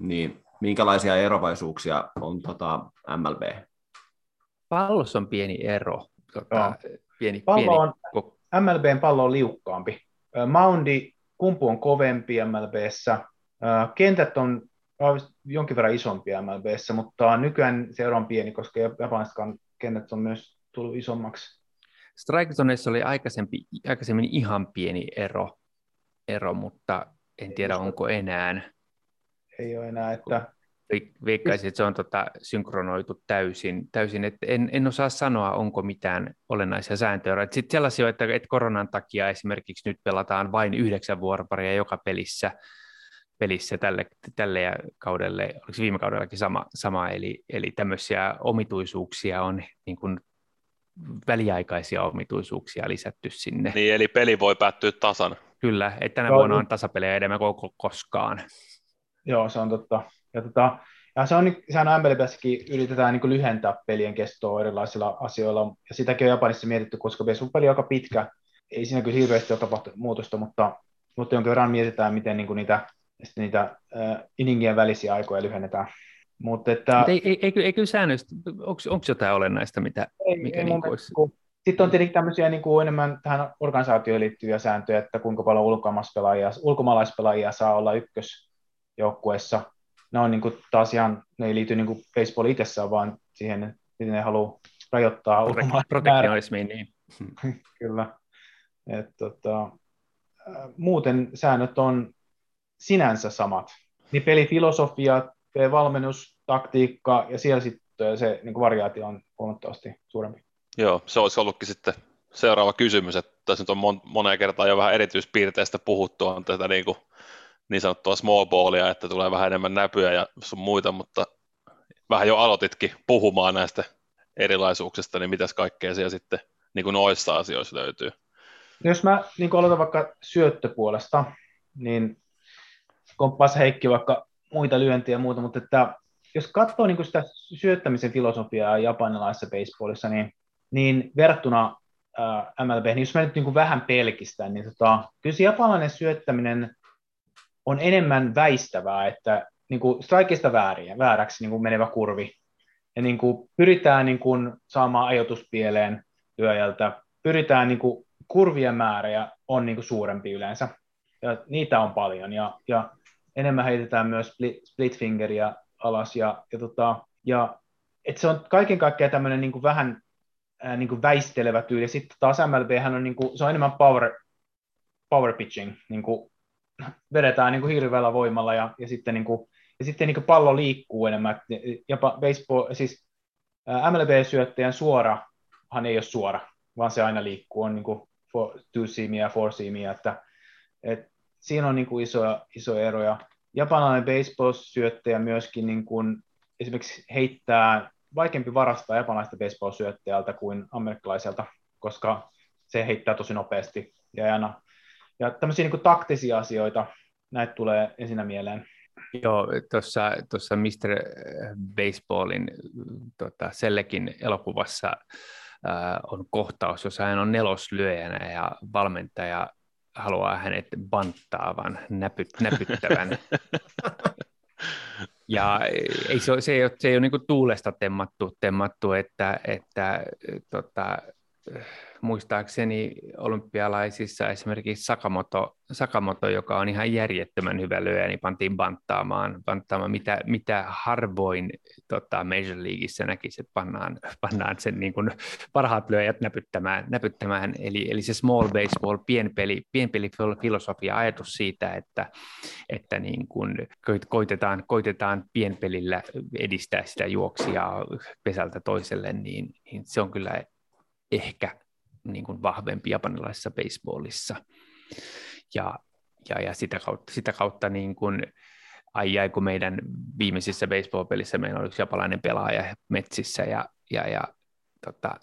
niin minkälaisia erovaisuuksia on tota MLB? Pallossa on pieni ero. Tota, pieni, pallo pieni... on, MLBn pallo on liukkaampi. Moundi, kumpu on kovempi MLBssä. Kentät on jonkin verran isompi MLBssä, mutta nykyään se ero on pieni, koska japanilaisetkaan kentät on myös tullut isommaksi. Strikezoneissa oli aikaisempi, aikaisemmin ihan pieni ero, ero mutta en tiedä onko enää ei ole enää, että Veikkaisin, että se on tota, synkronoitu täysin, täysin. Et en, en osaa sanoa, onko mitään olennaisia sääntöjä. Sitten sellaisia, että, että koronan takia esimerkiksi nyt pelataan vain yhdeksän vuoroparia joka pelissä, pelissä tälle, tälle kaudelle, oliko se viime kaudellakin sama, sama eli, eli tämmöisiä omituisuuksia on niin kuin väliaikaisia omituisuuksia lisätty sinne. Niin, eli peli voi päättyä tasan. Kyllä, että tänä vuonna on tasapelejä enemmän kuin koskaan. Joo, se on totta. Ja, tota, ja se on, sehän on MLBssäkin yritetään niin lyhentää pelien kestoa erilaisilla asioilla, ja sitäkin on Japanissa mietitty, koska baseball-peli on aika pitkä, ei siinä kyllä hirveästi ole tapahtunut muutosta, mutta, mutta jonkin verran mietitään, miten niin niitä, niitä äh, inningien välisiä aikoja lyhennetään. Mutta että, ei, ei, ei, ei kyllä säännöistä, onko, onko jotain olennaista, mitä, ei, mikä ei niin olisi? Sitten on tietenkin tämmöisiä niin kuin enemmän tähän organisaatioon liittyviä sääntöjä, että kuinka paljon ulkomaalaispelaajia, ulkomaalaispelaajia saa olla ykkösjoukkueessa. Ne on niin kuin taas ihan, ne ei liity niin kuin baseball itsessään, vaan siihen, miten ne haluaa rajoittaa Protektionismiin, niin. (laughs) Kyllä. Et, tota, muuten säännöt on sinänsä samat. Niin pelifilosofia, valmennus, taktiikka ja siellä sitten se niin kuin variaatio on huomattavasti suurempi. Joo, se olisi ollutkin sitten seuraava kysymys, että tässä nyt on mon, moneen kertaan jo vähän erityispiirteistä puhuttu, on tätä niin, kuin, niin sanottua small ballia, että tulee vähän enemmän näpyjä ja sun muita, mutta vähän jo aloititkin puhumaan näistä erilaisuuksista, niin mitäs kaikkea siellä sitten niin kuin noissa asioissa löytyy? Jos mä niin aloitan vaikka syöttöpuolesta, niin komppas Heikki vaikka muita lyöntiä ja muuta, mutta että jos katsoo niin sitä syöttämisen filosofiaa japanilaisessa baseballissa, niin, niin verrattuna MLB, niin jos mä nyt niin vähän pelkistän, niin tota, kyllä se japanilainen syöttäminen on enemmän väistävää, että niin kuin strikeista vääriä, vääräksi niin kuin menevä kurvi. Ja niin kuin pyritään niin kuin saamaan ajoituspieleen lyöjältä, pyritään niin kuin kurvien määrä on niin kuin suurempi yleensä. Ja niitä on paljon. Ja, ja enemmän heitetään myös split fingeria alas ja, ja, tota, ja et se on kaiken kaikkiaan tämmöinen niin vähän ää, niin kuin väistelevä tyyli. Sitten taas MLB on, niin kuin, se on enemmän power, power pitching, niin kuin, vedetään niin kuin hirveällä voimalla ja, ja sitten, niin kuin, ja sitten niin kuin pallo liikkuu enemmän. Jopa baseball, siis MLB-syöttäjän suorahan ei ole suora, vaan se aina liikkuu, on niin kuin for, two seamia ja four seamia, että, et siinä on niin kuin isoja, isoja eroja japanilainen baseball-syöttäjä myöskin niin kuin esimerkiksi heittää vaikeampi varastaa japanilaista baseball-syöttäjältä kuin amerikkalaiselta, koska se heittää tosi nopeasti ja aina. Ja tämmöisiä niin kuin taktisia asioita, näitä tulee ensinnä mieleen. Joo, tuossa, tuossa Mr. Baseballin tota, Sellekin elokuvassa äh, on kohtaus, jossa hän on neloslyöjänä ja valmentaja haluaa hänet banttaavan, näpyt, näpyttävän. (laughs) ja ei se, se ei ole, se ei ole niin tuulesta temmattu, temmattu että, että tota, muistaakseni olympialaisissa esimerkiksi Sakamoto, Sakamoto, joka on ihan järjettömän hyvä lyöjä, niin pantiin banttaamaan, banttaamaan mitä, mitä harvoin tota, Major Leagueissa näkisi, että pannaan, pannaan sen niin kuin parhaat lyöjät näpyttämään, näpyttämään. Eli, eli se small baseball, pienpeli, pienpeli filosofia, ajatus siitä, että, että niin kuin koitetaan, koitetaan pienpelillä edistää sitä juoksia pesältä toiselle, niin, niin se on kyllä ehkä niin kuin vahvempi japanilaisessa baseballissa. Ja, ja, ja sitä kautta, sitä kautta niin kuin, ai ai, kun meidän viimeisissä baseball-pelissä meillä oli yksi japalainen pelaaja metsissä ja, ja, ja tota,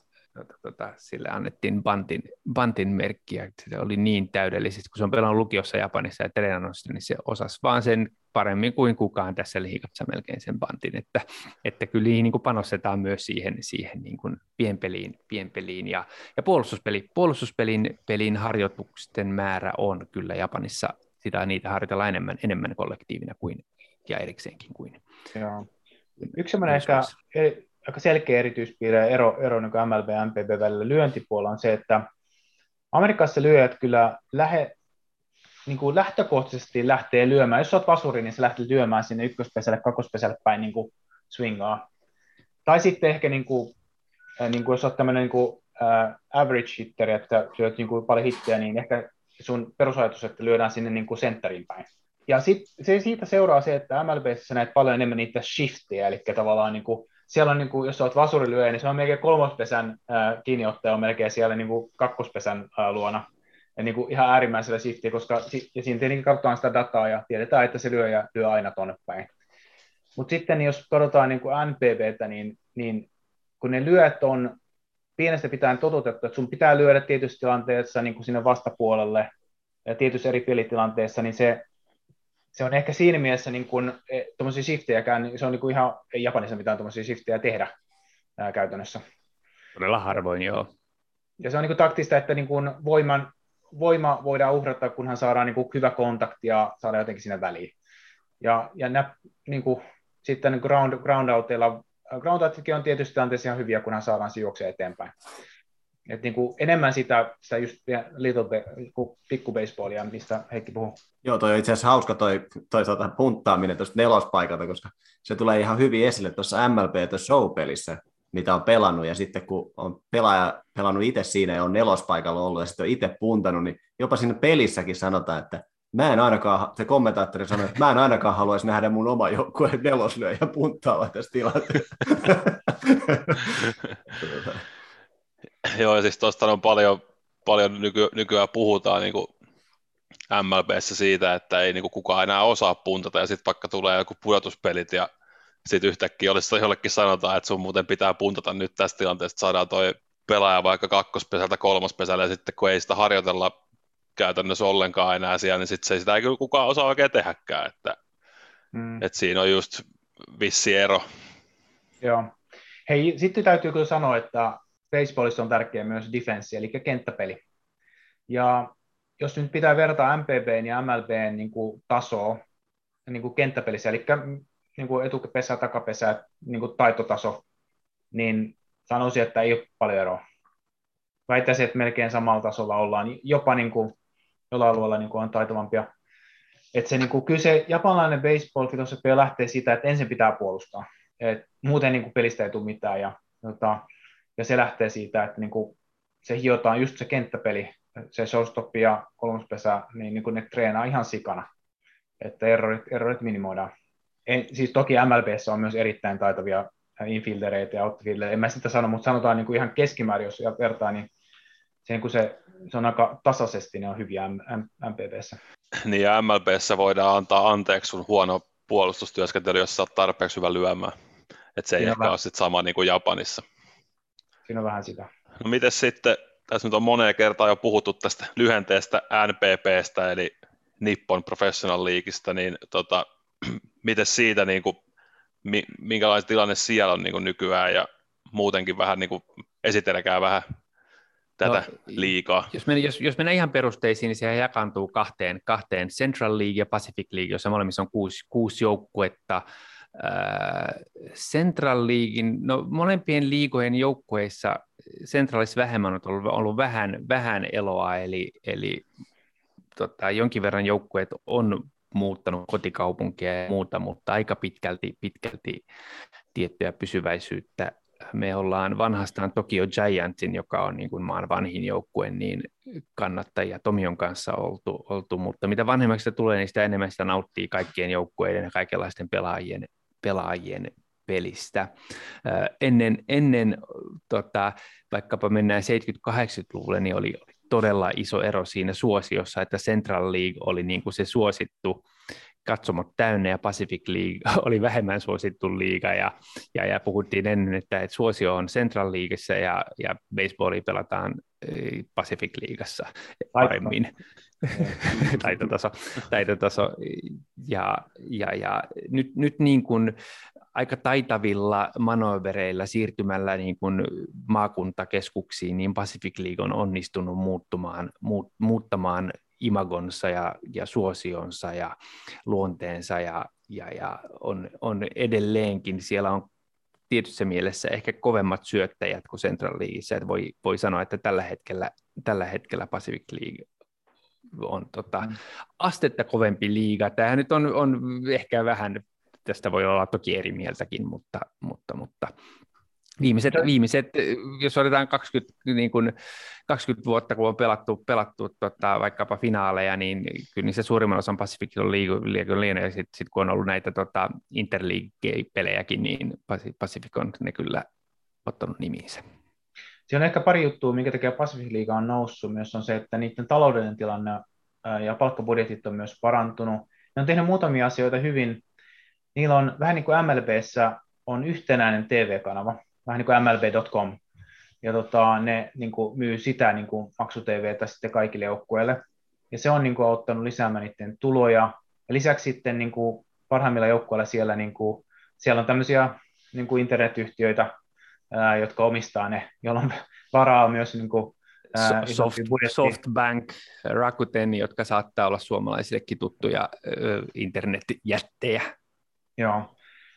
tota, sille annettiin bantin, bantin merkkiä. Se oli niin täydellisesti, kun se on pelannut lukiossa Japanissa ja treenannut niin se osasi vaan sen paremmin kuin kukaan tässä liikassa melkein sen bantin, että, että kyllä niin kuin panostetaan myös siihen, siihen niin kuin pienpeliin, pienpeliin ja, ja puolustuspeli, puolustuspelin pelin harjoitusten määrä on kyllä Japanissa, sitä niitä harjoitellaan enemmän, enemmän kollektiivina kuin ja erikseenkin kuin. Joo. Yksi sellainen ehkä aika selkeä erityispiirre ero, ero niin MLB ja MPB välillä lyöntipuolella on se, että Amerikassa lyöjät kyllä lähe, niin kuin lähtökohtaisesti lähtee lyömään. Jos olet vasuri, niin se lähtee lyömään sinne ykköspesälle, kakkospesälle päin niin kuin swingaa. Tai sitten ehkä, niin kuin, äh, niin kuin jos olet tämmöinen niin kuin, äh, average hitter, että lyöt niin kuin paljon hittejä, niin ehkä sun perusajatus, että lyödään sinne niin kuin sentteriin päin. ja sit, se, siitä seuraa se, että MLBssä näet paljon enemmän niitä shiftejä, eli tavallaan niin kuin, siellä on, niin kuin, jos olet vasurilyöjä, niin se on melkein kolmospesän äh, kiinniottaja on melkein siellä niin kuin kakkospesän äh, luona. Ja niin kuin ihan äärimmäisellä shiftiä, koska ja siinä tietenkin katsotaan sitä dataa ja tiedetään, että se lyöjä lyö aina tuonne päin. Mutta sitten jos katsotaan niin kuin NPVtä, niin, niin kun ne lyöt on pienestä pitäen totutettu, että sun pitää lyödä tietyissä tilanteessa niin kuin sinne vastapuolelle ja tietyissä eri pelitilanteissa, niin se, se on ehkä siinä mielessä niin kuin, e, tuommoisia shiftejäkään, niin se on niin kuin ihan, ei Japanissa mitään tuommoisia shiftejä tehdä ää, käytännössä. Todella harvoin, joo. Ja se on niin kuin taktista, että niin kuin voiman, voima voidaan uhrata, kunhan saadaan niin kuin hyvä kontakti ja saadaan jotenkin sinne väliin. Ja, ja nä, niin kuin, sitten ground, ground outilla, ground outitkin on tietysti tilanteessa ihan hyviä, kunhan saadaan se juoksee eteenpäin. Et niin kuin enemmän sitä, sitä just little be, pikku baseballia, mistä Heikki puhuu. Joo, toi on itse asiassa hauska toi, toi tuota punttaaminen tuosta nelospaikalta, koska se tulee ihan hyvin esille tuossa MLB Show-pelissä, mitä on pelannut, ja sitten kun on pelaaja pelannut itse siinä ja on nelospaikalla ollut, ja sitten on itse puntannut, niin jopa siinä pelissäkin sanotaan, että mä en ainakaan, se kommentaattori sanoi, että mä en ainakaan haluaisi nähdä mun oma joukkueen neloslyöjä punttaava tässä tilanteessa. (laughs) Joo, ja siis tuosta on paljon, paljon nyky, nykyään puhutaan niin kuin MLBssä siitä, että ei niin kuin kukaan enää osaa puntata, ja sitten vaikka tulee joku pudotuspelit, ja sitten yhtäkkiä olisi jollekin sanotaan, että sun muuten pitää puntata nyt tästä tilanteesta, saadaan toi pelaaja vaikka kakkospesältä kolmospesällä, ja sitten kun ei sitä harjoitella käytännössä ollenkaan enää siellä, niin sitten se sitä ei kyllä kukaan osaa oikein tehdäkään, että, mm. että siinä on just vissi ero. Joo. Hei, sitten täytyy kyllä sanoa, että baseballissa on tärkeä myös defense, eli kenttäpeli. Ja jos nyt pitää verrata MPBn ja MLBn niin kuin tasoa niin kuin kenttäpelissä, eli niin kuin etukepesä, takapesä, niin kuin taitotaso, niin sanoisin, että ei ole paljon eroa. Väittäisin, että melkein samalla tasolla ollaan, jopa niin kuin jollain alueella niin kuin on taitavampia. Että se niin kuin, kyllä se japanilainen baseball filosofia lähtee siitä, että ensin pitää puolustaa. Et muuten niin kuin pelistä ei tule mitään. Ja, tota, ja se lähtee siitä, että niin kuin, se hiotaan just se kenttäpeli, se showstop ja kolmospesä, niin, niin kuin ne treenaa ihan sikana. Että errorit, errorit minimoidaan. En, siis toki MLBssä on myös erittäin taitavia infieldereitä ja outfieldereitä, en mä sitä sano, mutta sanotaan niin kuin ihan keskimäärin, jos vertaa, niin sen kun se, se on aika tasaisesti, ne on hyviä MPPssä. Niin ja MLBssä voidaan antaa anteeksi sun huono puolustustyöskentely, jos sä oot tarpeeksi hyvä lyömään. Että se ei ehkä vähän... ole sit sama niin kuin Japanissa. Siinä on vähän sitä. No miten sitten, tässä nyt on moneen kertaan jo puhuttu tästä lyhenteestä NPPstä, eli Nippon Professional Leagueista, niin tota, (clears throat) miten siitä, niin kuin, minkälainen tilanne siellä on niin kuin nykyään ja muutenkin vähän niin kuin esitelläkää vähän tätä no, liikaa. Jos mennään, jos, jos mennään ihan perusteisiin, niin se jakaantuu kahteen, kahteen Central League ja Pacific League, jossa molemmissa on kuusi, kuusi joukkuetta. Central Leaguein, no molempien liigojen joukkueissa Centralissa vähemmän on ollut, ollut vähän, vähän eloa, eli, eli tota, jonkin verran joukkueet on muuttanut kotikaupunkia ja muuta, mutta aika pitkälti, pitkälti tiettyä pysyväisyyttä. Me ollaan vanhastaan Tokyo Giantsin, joka on niin kuin maan vanhin joukkue, niin kannattajia Tomion kanssa oltu, oltu, mutta mitä vanhemmaksi se tulee, niin sitä enemmän sitä nauttii kaikkien joukkueiden ja kaikenlaisten pelaajien, pelaajien pelistä. Ennen, ennen tota, vaikkapa mennään 70-80-luvulle, niin oli, oli todella iso ero siinä suosiossa, että Central League oli niin kuin se suosittu katsomot täynnä ja Pacific League (laughs) oli vähemmän suosittu liiga ja, ja, ja puhuttiin ennen, että, että suosio on Central Leagueissa ja, ja baseballia pelataan Pacific Leagueassa paremmin. Taitotaso, taitotaso. Ja, ja, ja nyt, nyt niin kuin aika taitavilla manövereillä siirtymällä niin kuin maakuntakeskuksiin, niin Pacific League on onnistunut muuttumaan, muut, muuttamaan imagonsa ja, ja suosionsa ja luonteensa ja, ja, ja on, on edelleenkin, siellä on tietyssä mielessä ehkä kovemmat syöttäjät kuin Central Leagueissa, että voi, voi sanoa, että tällä hetkellä, tällä hetkellä Pacific League on tota, mm. astetta kovempi liiga. Tämä nyt on, on ehkä vähän, tästä voi olla toki eri mieltäkin, mutta, mutta, mutta Viimeiset, viimeiset, jos otetaan 20, niin kuin 20 vuotta, kun on pelattu, pelattu tota, vaikkapa finaaleja, niin kyllä niin se suurimman osan Pacific on liikunut ja sitten sit, kun on ollut näitä tota, Interleague-pelejäkin, niin Pacific on ne kyllä ottanut nimiinsä. Siinä on ehkä pari juttua, minkä takia Pacific Liiga on noussut, myös on se, että niiden taloudellinen tilanne ja palkkabudjetit on myös parantunut. Ne on tehnyt muutamia asioita hyvin. Niillä on vähän niin kuin MLBssä on yhtenäinen TV-kanava, vähän niin kuin MLB.com, ja tota, ne niin kuin, myy sitä niin kuin maksu-TVtä sitten kaikille joukkueille, ja se on niin kuin, auttanut lisäämään niiden tuloja, ja lisäksi sitten niin kuin, parhaimmilla joukkueilla siellä, niin kuin, siellä on tämmöisiä niin kuin internetyhtiöitä, ää, jotka omistaa ne, jolloin varaa myös niin kuin, ää, Soft, Softbank, Rakuten, jotka saattaa olla suomalaisillekin tuttuja ö, internetjättejä. Joo,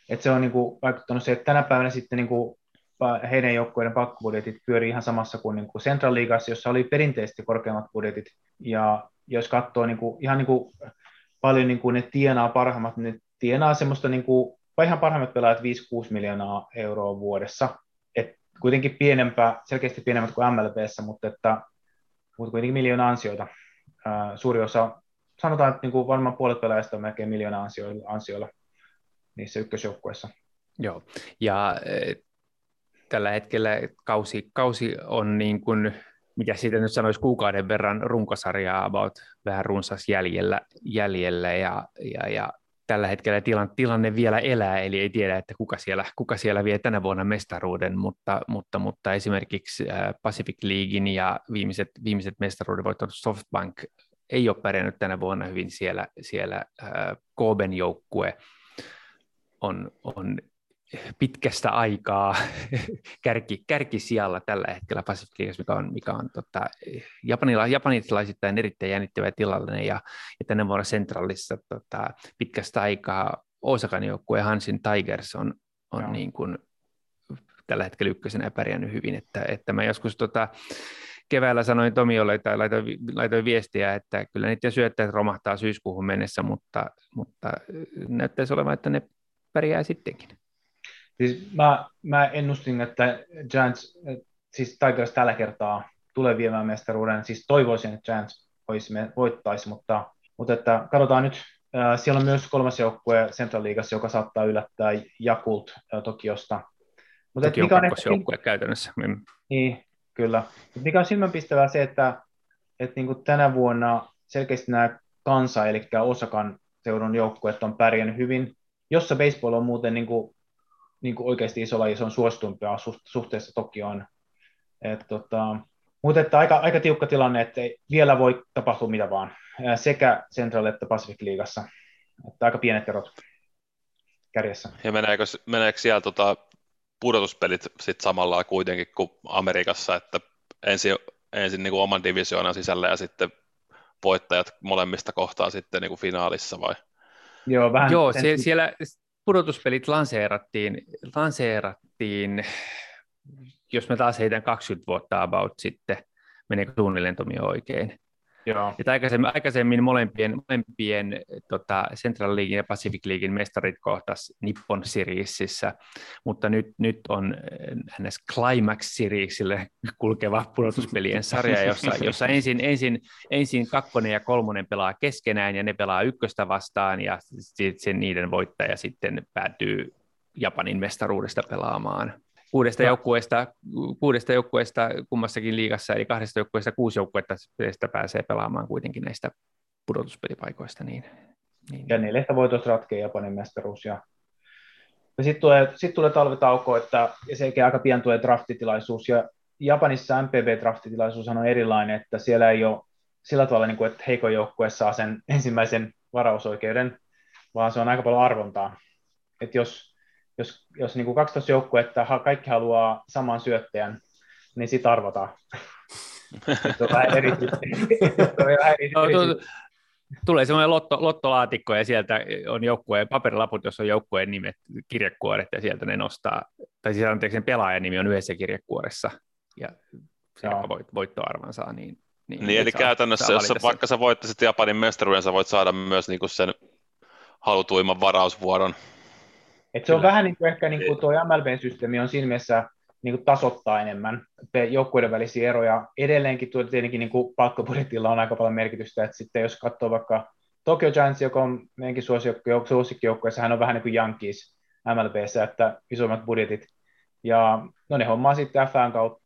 että se on niin kuin, vaikuttanut se, että tänä päivänä sitten niin kuin, heidän joukkueiden pakkobudjetit pyörii ihan samassa kuin, niin kuin Central Leagueassa, jossa oli perinteisesti korkeammat budjetit. Ja jos katsoo niin kuin, ihan niin kuin, paljon niin kuin ne tienaa parhaimmat, niin ne tienaa semmoista niin kuin, ihan parhaimmat pelaajat 5-6 miljoonaa euroa vuodessa. Kuitenkin pienempää, selkeästi pienemmät kuin MLBssä, mutta, että, mutta kuitenkin miljoona ansioita. Suuri osa, sanotaan, että niin kuin varmaan puolet pelaajista on melkein miljoona ansioilla, ansioilla niissä ykkösjoukkueissa. Joo, ja tällä hetkellä kausi, kausi on niin kuin, mitä siitä nyt sanoisi, kuukauden verran runkosarjaa about vähän runsas jäljellä, jäljellä ja, ja, ja tällä hetkellä tilanne, tilanne vielä elää, eli ei tiedä, että kuka siellä, kuka siellä vie tänä vuonna mestaruuden, mutta, mutta, mutta esimerkiksi Pacific Leaguein ja viimeiset, viimeiset mestaruuden voittanut Softbank ei ole pärjännyt tänä vuonna hyvin siellä, siellä äh, Koben joukkue on, on pitkästä aikaa (laughs) kärki, kärkisijalla tällä hetkellä Pacific Leagueassa, mikä on, mikä on tota, Japanila, japanilaisittain erittäin jännittävä tilanne, ja, ja tänä vuonna Centralissa tota, pitkästä aikaa Osakan joukkue Hansin Tigers on, on niin kuin, tällä hetkellä ykkösenä pärjännyt hyvin, että, että mä joskus tota, keväällä sanoin Tomiolle tai laitoin, laitoin viestiä, että kyllä niiden syöttäjät romahtaa syyskuuhun mennessä, mutta, mutta näyttäisi olevan, että ne pärjää sittenkin. Siis mä, mä ennustin, että Giants, siis Tigers tällä kertaa tulee viemään mestaruuden. Siis toivoisin, että Giants voisi, voittaisi, mutta, mutta että katsotaan nyt. Siellä on myös kolmas joukkue Central Leagueassa, joka saattaa yllättää Jakult Tokiosta. Mutta Toki mikä on joukkue käytännössä. Mm. Niin, kyllä. Mutta mikä on silmänpistävää se, että, että niin kuin tänä vuonna selkeästi nämä kansa, eli Osakan seudun joukkueet on pärjännyt hyvin, jossa baseball on muuten niin kuin niin kuin oikeasti iso laji, se on suositumpia suhteessa Tokioon. Et, tota, mutta että aika, aika tiukka tilanne, että ei vielä voi tapahtua mitä vaan, sekä Central että Pacific Liigassa. Että aika pienet erot kärjessä. Ja meneekö, meneekö siellä tota, pudotuspelit sit samalla kuitenkin kuin Amerikassa, että ensin, ensin niin kuin oman divisioonan sisällä ja sitten voittajat molemmista kohtaa sitten niin kuin finaalissa vai? Joo, vähän Joo sen... siellä, pudotuspelit lanseerattiin, lanseerattiin, jos mä taas heitän 20 vuotta about sitten, meneekö suunnilleen Tomi oikein, Joo. Et aikaisemmin, aikaisemmin molempien, molempien tota Central Leaguein ja Pacific Leaguein mestarit kohtas Nippon Seriesissä, mutta nyt, nyt on NS Climax Seriesille kulkeva pudotuspelien sarja, jossa, jossa ensin, ensin, ensin kakkonen ja kolmonen pelaa keskenään ja ne pelaa ykköstä vastaan ja sitten niiden voittaja sitten päätyy Japanin mestaruudesta pelaamaan kuudesta, joukkueesta, kuudesta joukkueesta kummassakin liigassa, eli kahdesta joukkueesta kuusi joukkuetta pääsee pelaamaan kuitenkin näistä pudotuspelipaikoista. Niin, niin. Ja neljästä voitosta ratkee Japanin mestaruus. Ja, ja sitten tulee, sit tulee talvitauko, että ja sekin aika pian tulee draftitilaisuus. Ja Japanissa MPB-draftitilaisuus on erilainen, että siellä ei ole sillä tavalla, niin kuin, että heikon joukkue saa sen ensimmäisen varausoikeuden, vaan se on aika paljon arvontaa. Että jos jos, jos niin kuin 12 joukkuetta kaikki haluaa saman syöttäjän, niin sitä arvotaan. (laughs) Tulee semmoinen lotto, lottolaatikko ja sieltä on joukkueen paperilaput, jos on joukkueen nimet, kirjekuoret ja sieltä ne nostaa, tai siis anteeksi sen pelaajan nimi on yhdessä kirjekuoressa. Ja siellä voit, voittoarvan saa. Niin, niin, niin eli saa, käytännössä, saa jos sä, vaikka sä voittaisit Japanin mestaruuden, sä voit saada myös niinku sen halutuimman varausvuoron et se on vähän niin kuin ehkä niin kuin tuo MLB-systeemi on siinä mielessä niin kuin tasoittaa enemmän joukkueiden välisiä eroja. Edelleenkin tietenkin niin kuin palkkabudjetilla on aika paljon merkitystä, että sitten jos katsoo vaikka Tokyo Giants, joka on meidänkin suosikkijoukkueessa, hän on vähän niin kuin Yankees MLBssä, että isommat budjetit. Ja no ne hommaa sitten FAn kautta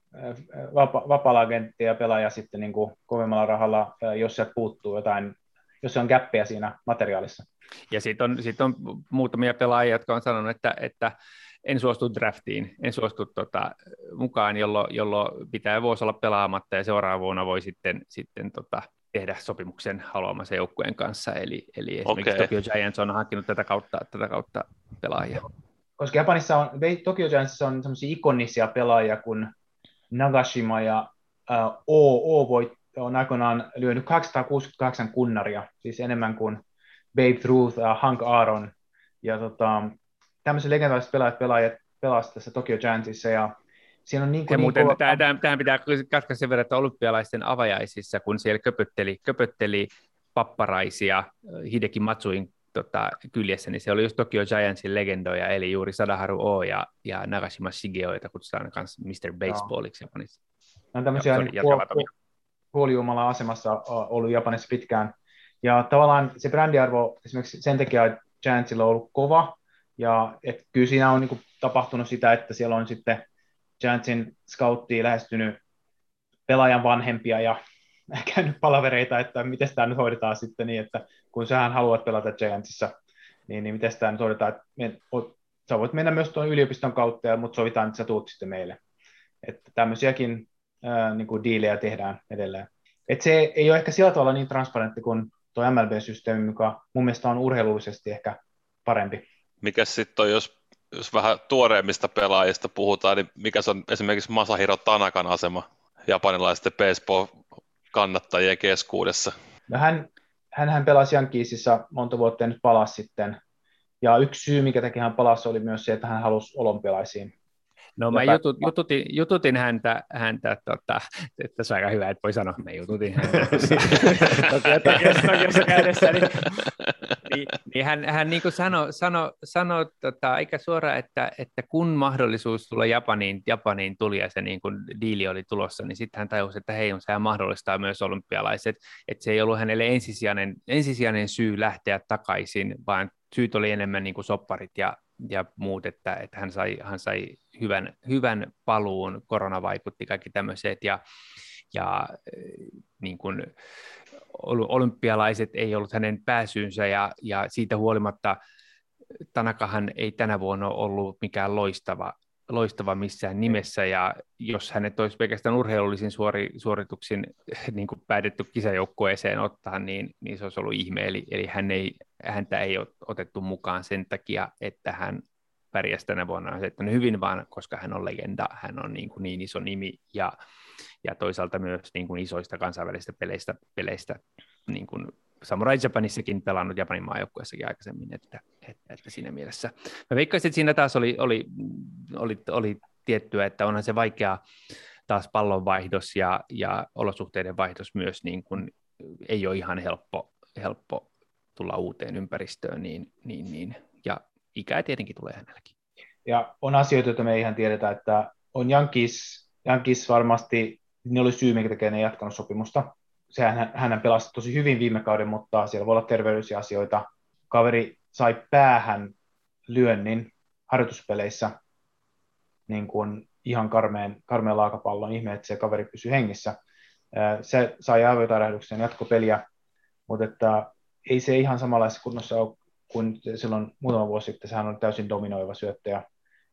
vapa- vapaalla agenttia ja pelaaja sitten niin kuin kovemmalla rahalla, jos sieltä puuttuu jotain, jos se on käppiä siinä materiaalissa. Ja sitten on, sit on muutamia pelaajia, jotka on sanonut, että, että en suostu draftiin, en suostu tota, mukaan, jolloin, jollo pitää vuosi olla pelaamatta ja seuraavana vuonna voi sitten, sitten tota, tehdä sopimuksen haluamansa joukkueen kanssa. Eli, eli esimerkiksi okay. Tokyo Giants on hankkinut tätä kautta, tätä kautta pelaajia. Koska Japanissa on, Tokyo Giantsissa on sellaisia ikonisia pelaajia kuin Nagashima ja uh, O, o voi, on aikoinaan lyönyt 268 kunnaria, siis enemmän kuin Babe Ruth, uh, Hank Aaron ja tota, tämmöiset legendaariset pelaajat, pelaajat pelasivat tässä Tokyo Giantsissa ja siinä on niin kuin... Niin muuten, kova... tähän, tähän pitää katkaista sen verran, että olympialaisten avajaisissa, kun siellä köpötteli, köpötteli papparaisia Hideki Matsuin tota, kyljessä, niin se oli just Tokyo Giantsin legendoja, eli juuri Sadaharu O ja, ja Nagashima Shigeo, joita kutsutaan myös Mr. Baseballiksi Japanissa. Ne on tämmöisiä niin puol- puolijumala asemassa ollut Japanissa pitkään. Ja tavallaan se brändiarvo esimerkiksi sen takia Giantsilla on ollut kova, ja et kyllä siinä on niin tapahtunut sitä, että siellä on sitten Giantsin scouttiin lähestynyt pelaajan vanhempia ja (laughs) käynyt palavereita, että miten tämä nyt hoidetaan sitten niin, että kun sähän haluat pelata Giantsissa, niin, niin miten tämä nyt hoidetaan, että me, sä voit mennä myös tuon yliopiston kautta, mutta sovitaan, että sä tuut sitten meille. Että tämmöisiäkin ää, niin kuin diilejä tehdään edelleen. Et se ei ole ehkä sillä tavalla niin transparentti kuin tuo MLB-systeemi, joka mun mielestä on urheilullisesti ehkä parempi. Mikä sitten on, jos, jos vähän tuoreemmista pelaajista puhutaan, niin mikä se on esimerkiksi Masahiro Tanakan asema japanilaisten baseball-kannattajien keskuudessa? No hän, hän pelasi Yankeesissa monta vuotta ja nyt palasi sitten. Ja yksi syy, mikä teki hän palasi, oli myös se, että hän halusi olympialaisiin. No mä jutut, jututin, jututin häntä, häntä tota, että se on aika hyvä, että voi sanoa, mä jututin häntä käydessä, niin, niin, niin hän, hän niin sanoi sano, sano, tota, aika suoraan, että, että kun mahdollisuus tulla Japaniin, Japaniin tuli ja se niin kuin diili oli tulossa, niin sitten hän tajusi, että hei, sehän mahdollistaa myös olympialaiset, että se ei ollut hänelle ensisijainen, ensisijainen syy lähteä takaisin, vaan syyt oli enemmän niin kuin sopparit ja, ja muut, että, että hän, sai, hän sai hyvän, hyvän paluun, korona vaikutti kaikki tämmöiset, ja, ja niin kuin, olympialaiset ei ollut hänen pääsyynsä, ja, ja siitä huolimatta Tanakahan ei tänä vuonna ollut mikään loistava, loistava missään nimessä, ja jos hänet olisi pelkästään urheilullisin suori, suorituksin (laughs) niin kuin päätetty kisajoukkueeseen ottaa, niin, niin se olisi ollut ihme, eli, eli hän ei, häntä ei ole otettu mukaan sen takia, että hän pärjäsi tänä vuonna. On hyvin, vaan koska hän on legenda, hän on niin, kuin niin iso nimi, ja, ja toisaalta myös niin kuin isoista kansainvälisistä peleistä, peleistä niin kuin Samurai Japanissakin pelannut Japanin maajoukkueessakin aikaisemmin, että, että, että siinä mielessä. Mä veikkaisin, että siinä taas oli, oli, oli, oli tiettyä, että onhan se vaikea taas pallonvaihdos ja, ja olosuhteiden vaihdos myös niin kuin, ei ole ihan helppo, helppo tulla uuteen ympäristöön, niin, niin, niin. ja ikää tietenkin tulee hänelläkin. Ja on asioita, joita me ei ihan tiedetä, että on Jankis, Jankis varmasti, ne oli syy, minkä takia ne ei jatkanut sopimusta. Sehän hän pelasi tosi hyvin viime kauden, mutta siellä voi olla terveydellisiä asioita. Kaveri sai päähän lyönnin harjoituspeleissä niin kuin ihan karmeen, karmeen laakapallon. Ihme, että se kaveri pysyi hengissä. Se sai aivotärähdyksen jatkopeliä, mutta että ei se ihan samanlaisessa kunnossa ole kuin silloin muutama vuosi sitten. Sehän on täysin dominoiva syöttäjä.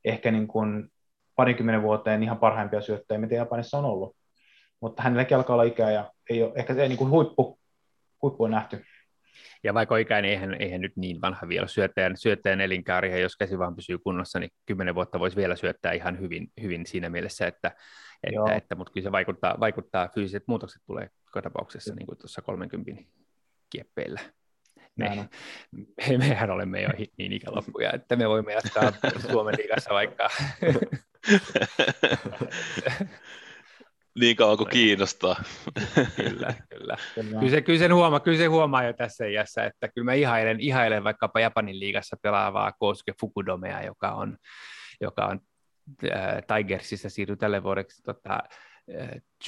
Ehkä niin kuin parinkymmenen vuoteen ihan parhaimpia syöttäjiä, mitä Japanissa on ollut. Mutta hänelläkin alkaa olla ikää ja ei ole, ehkä se niin kuin huippu, huippu on nähty. Ja vaikka ikäinen, eihän, eihän nyt niin vanha vielä syöttäjän, syöttäjän elinkaari, jos käsi vaan pysyy kunnossa, niin kymmenen vuotta voisi vielä syöttää ihan hyvin, hyvin siinä mielessä, että, että, että mutta kyllä se vaikuttaa, vaikuttaa, fyysiset muutokset tulee tapauksessa niin kuin tuossa 30 kieppeillä. Me, me, mehän olemme jo niin ikäloppuja, että me voimme jatkaa Suomen liigassa vaikka (laughs) niin kauan kuin kiinnostaa. (laughs) kyllä, kyllä. Kyllä, se, kyllä, sen huomaa, kyllä se huomaa jo tässä iässä, että kyllä mä ihailen, ihailen vaikkapa Japanin liigassa pelaavaa Kosuke Fukudomea, joka on, joka on Tigersista siirtyi tälle vuodeksi tota,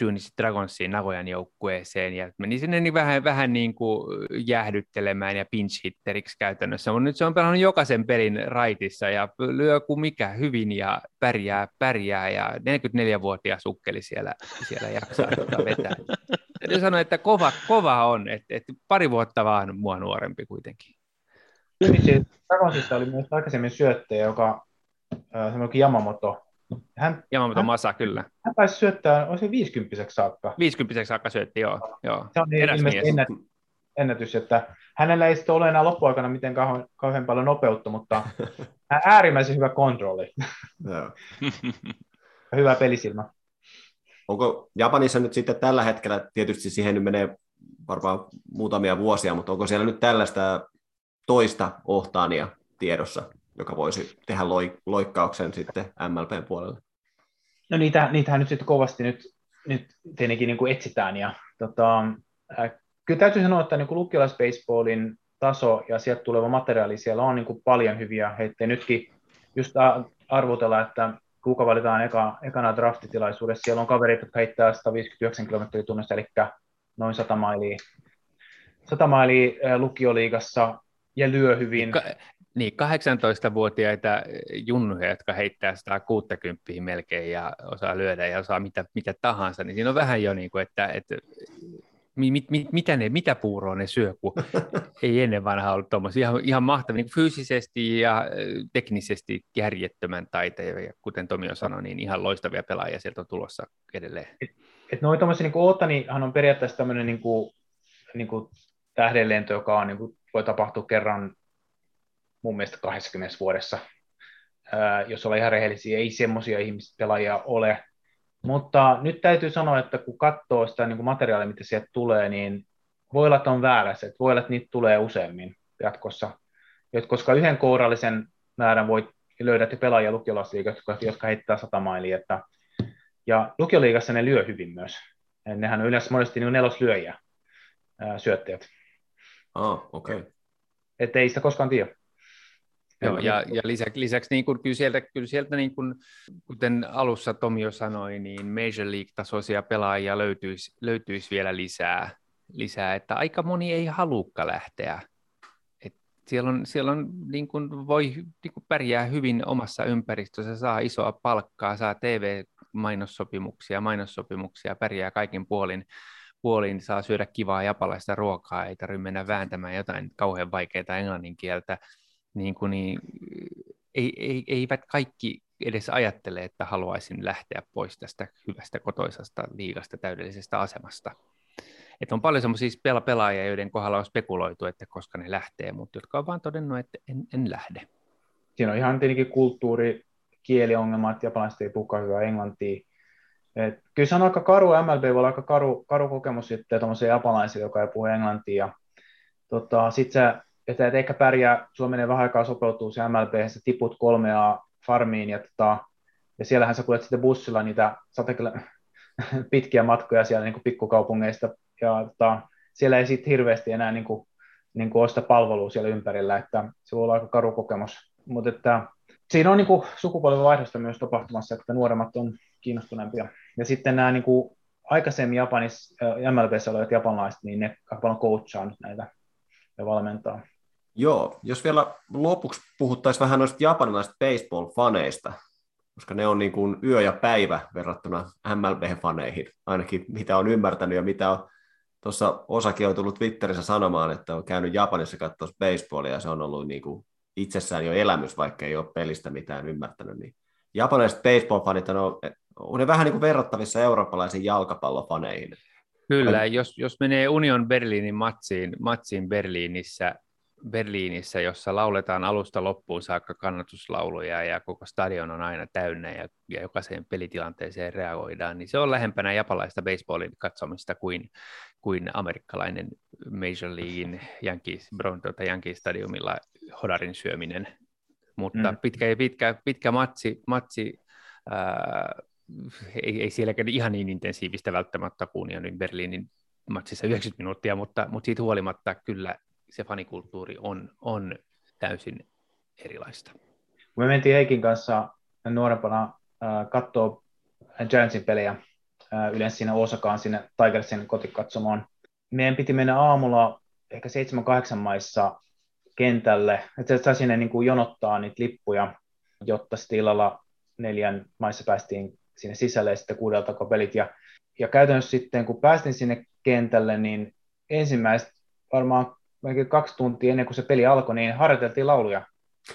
Junichi Dragonsiin Nagojan joukkueeseen ja meni sinne niin vähän, vähän niin kuin jäähdyttelemään ja pinch hitteriksi käytännössä, mutta nyt se on pelannut jokaisen pelin raitissa ja lyö kuin mikä hyvin ja pärjää, pärjää ja 44-vuotias ukkeli siellä, siellä jaksaa tota vetää. Täytyy sanoa, että kova, kova on, että, että pari vuotta vaan mua nuorempi kuitenkin. Junichi Dragonsista oli myös aikaisemmin syöttäjä, joka semmoinen Yamamoto hän, Yamamoto hän, Masa, kyllä. Hän pääsi syöttää, olisi 50 saakka. 50 saakka syötti, joo. joo. Se on niin ilmeisesti ennätys, ennätys, että hänellä ei sitten ole enää loppuaikana miten kauhean, kauhean paljon nopeutta, mutta (laughs) äärimmäisen hyvä kontrolli. (laughs) hyvä pelisilmä. Onko Japanissa nyt sitten tällä hetkellä, tietysti siihen nyt menee varmaan muutamia vuosia, mutta onko siellä nyt tällaista toista ohtaania tiedossa? Joka voisi tehdä loikkauksen sitten MLPn puolelle? No niitä, niitähän nyt sitten kovasti nyt, nyt tietenkin niin kuin etsitään ja tota, äh, kyllä täytyy sanoa, että niin lukiolaisbaseballin taso ja sieltä tuleva materiaali, siellä on niin kuin paljon hyviä heittejä. Nytkin just arvotella, että kuka valitaan eka, ekana draftitilaisuudessa, siellä on kaverit, jotka heittää 159 km tunnissa, eli noin 100 mailia, 100 mailia lukioliigassa ja lyö hyvin. Niin, 18-vuotiaita junnuja, jotka heittää 160 melkein ja osaa lyödä ja osaa mitä, mitä tahansa, niin siinä on vähän jo niin kuin, että, että mit, mit, mitä, ne, mitä puuroa ne syö, kun (laughs) ei ennen vanhaa ollut tuommoisia ihan, ihan mahtavia niin fyysisesti ja teknisesti järjettömän taiteja, ja kuten Tomi on sanoi, niin ihan loistavia pelaajia sieltä on tulossa edelleen. Et, et noin tuommoisia, niin Ootanihan on periaatteessa tämmöinen niin kuin, niin kuin tähdenlento, joka on, niin kuin, voi tapahtua kerran mun mielestä 20 vuodessa. Ää, jos ollaan ihan rehellisiä, ei semmoisia ihmispelaajia ole. Mutta nyt täytyy sanoa, että kun katsoo sitä niin kuin materiaalia, mitä sieltä tulee, niin voi olla, että on väärässä. Että voi olla, että niitä tulee useammin jatkossa. Koska yhden kourallisen määrän voi löydät jo pelaajia lukiolaisliigassa, jotka, jotka heittää sata mailia. Että, ja lukioliigassa ne lyö hyvin myös. Nehän on yleensä monesti niin neloslyöjiä, ää, syöttäjät. Ah, okei. Okay. Että ei sitä koskaan tiedä. Joo, ja, ja lisäksi, lisäksi niin kuin, kyllä sieltä, kyllä sieltä niin kuin, kuten alussa Tomi jo sanoi, niin Major League-tasoisia pelaajia löytyisi, löytyisi vielä lisää, lisää, että aika moni ei halukka lähteä. Et siellä on, siellä on niin kuin voi niin kuin pärjää hyvin omassa ympäristössä, saa isoa palkkaa, saa TV-mainossopimuksia, mainossopimuksia, pärjää kaikin puolin, puolin saa syödä kivaa japalaista ruokaa, ei tarvitse mennä vääntämään jotain kauhean vaikeaa englannin kieltä niin kuin, niin, ei, ei, eivät kaikki edes ajattele, että haluaisin lähteä pois tästä hyvästä kotoisasta liigasta täydellisestä asemasta. Et on paljon semmoisia pel- pelaajia, joiden kohdalla on spekuloitu, että koska ne lähtee, mutta jotka on vaan todennut, että en, en lähde. Siinä on ihan tietenkin kulttuuri, kieliongelma, että japanilaiset ei puhukaan hyvää englantia. Et kyllä se on aika karu, MLB voi olla aika karu, karu kokemus sitten tuommoisen japanilaisille, joka ei puhu englantia. tota, sitten sä että et ehkä pärjää, sulla menee vähän aikaa sopeutuu se MLB, sä tiput kolmea farmiin ja, tota, ja siellähän sä kuljet sitten bussilla niitä satakil- (laughs) pitkiä matkoja siellä niin kuin pikkukaupungeista ja tota, siellä ei sitten hirveästi enää niin kuin, niin kuin osta palvelua siellä ympärillä, että se voi olla aika karu kokemus, mutta että siinä on niin kuin sukupolvenvaihdosta myös tapahtumassa, että nuoremmat on kiinnostuneempia. Ja sitten nämä niin kuin aikaisemmin Japanissa, MLBssä olevat japanilaiset, niin ne aika paljon coachaa nyt näitä ja valmentaa. Joo, jos vielä lopuksi puhuttaisiin vähän noista japanilaisista baseball-faneista, koska ne on niin kuin yö ja päivä verrattuna MLB-faneihin, ainakin mitä on ymmärtänyt ja mitä on tuossa osakin on tullut Twitterissä sanomaan, että on käynyt Japanissa katsoa baseballia ja se on ollut niin kuin itsessään jo elämys, vaikka ei ole pelistä mitään ymmärtänyt. Niin japanilaiset baseball-fanit on, on ne vähän niin kuin verrattavissa eurooppalaisiin jalkapallofaneihin. Kyllä, jos, jos menee Union Berliinin matsiin, matsiin Berliinissä, Berliinissä, jossa lauletaan alusta loppuun saakka kannatuslauluja ja koko stadion on aina täynnä ja, ja jokaiseen pelitilanteeseen reagoidaan, niin se on lähempänä japalaista baseballin katsomista kuin, kuin amerikkalainen Major Leaguein Yankees, Bronto Yankees stadiumilla hodarin syöminen. Mutta mm. pitkä, pitkä, pitkä matsi, matsi ää, ei, ei sielläkään ihan niin intensiivistä välttämättä kuin Berliinin matsissa 90 minuuttia, mutta, mutta siitä huolimatta kyllä se fanikulttuuri on, on täysin erilaista. Me mentiin Heikin kanssa nuorempana katsoa Giantsin pelejä yleensä siinä Osakaan sinne Tigersin kotikatsomoon. Meidän piti mennä aamulla ehkä 7-8 maissa kentälle, että sai sinne niin kuin jonottaa niitä lippuja, jotta sitten illalla neljän maissa päästiin sinne sisälle ja sitten kuudelta pelit. Ja, ja käytännössä sitten, kun päästin sinne kentälle, niin ensimmäistä varmaan melkein kaksi tuntia ennen kuin se peli alkoi, niin harjoiteltiin lauluja.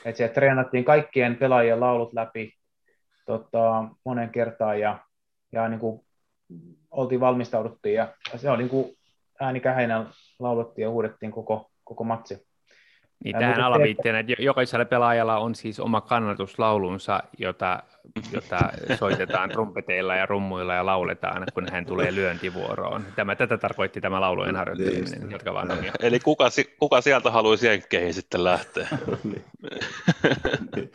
Että siellä treenattiin kaikkien pelaajien laulut läpi tota, monen kertaan ja, ja niin kuin oltiin valmistauduttiin ja, ja se oli niin kuin ääni käheinä laulettiin ja huudettiin koko, koko matsi. Niin tähän alaviitteenä, että jokaisella pelaajalla on siis oma kannatuslaulunsa, jota, jota soitetaan trumpeteilla ja rummuilla ja lauletaan, kun hän tulee lyöntivuoroon. Tämä, tätä tarkoitti tämä laulujen harjoitteleminen, niin. jotka vaan Eli kuka, kuka sieltä haluaisi jenkkeihin sitten lähteä? (laughs) Niin.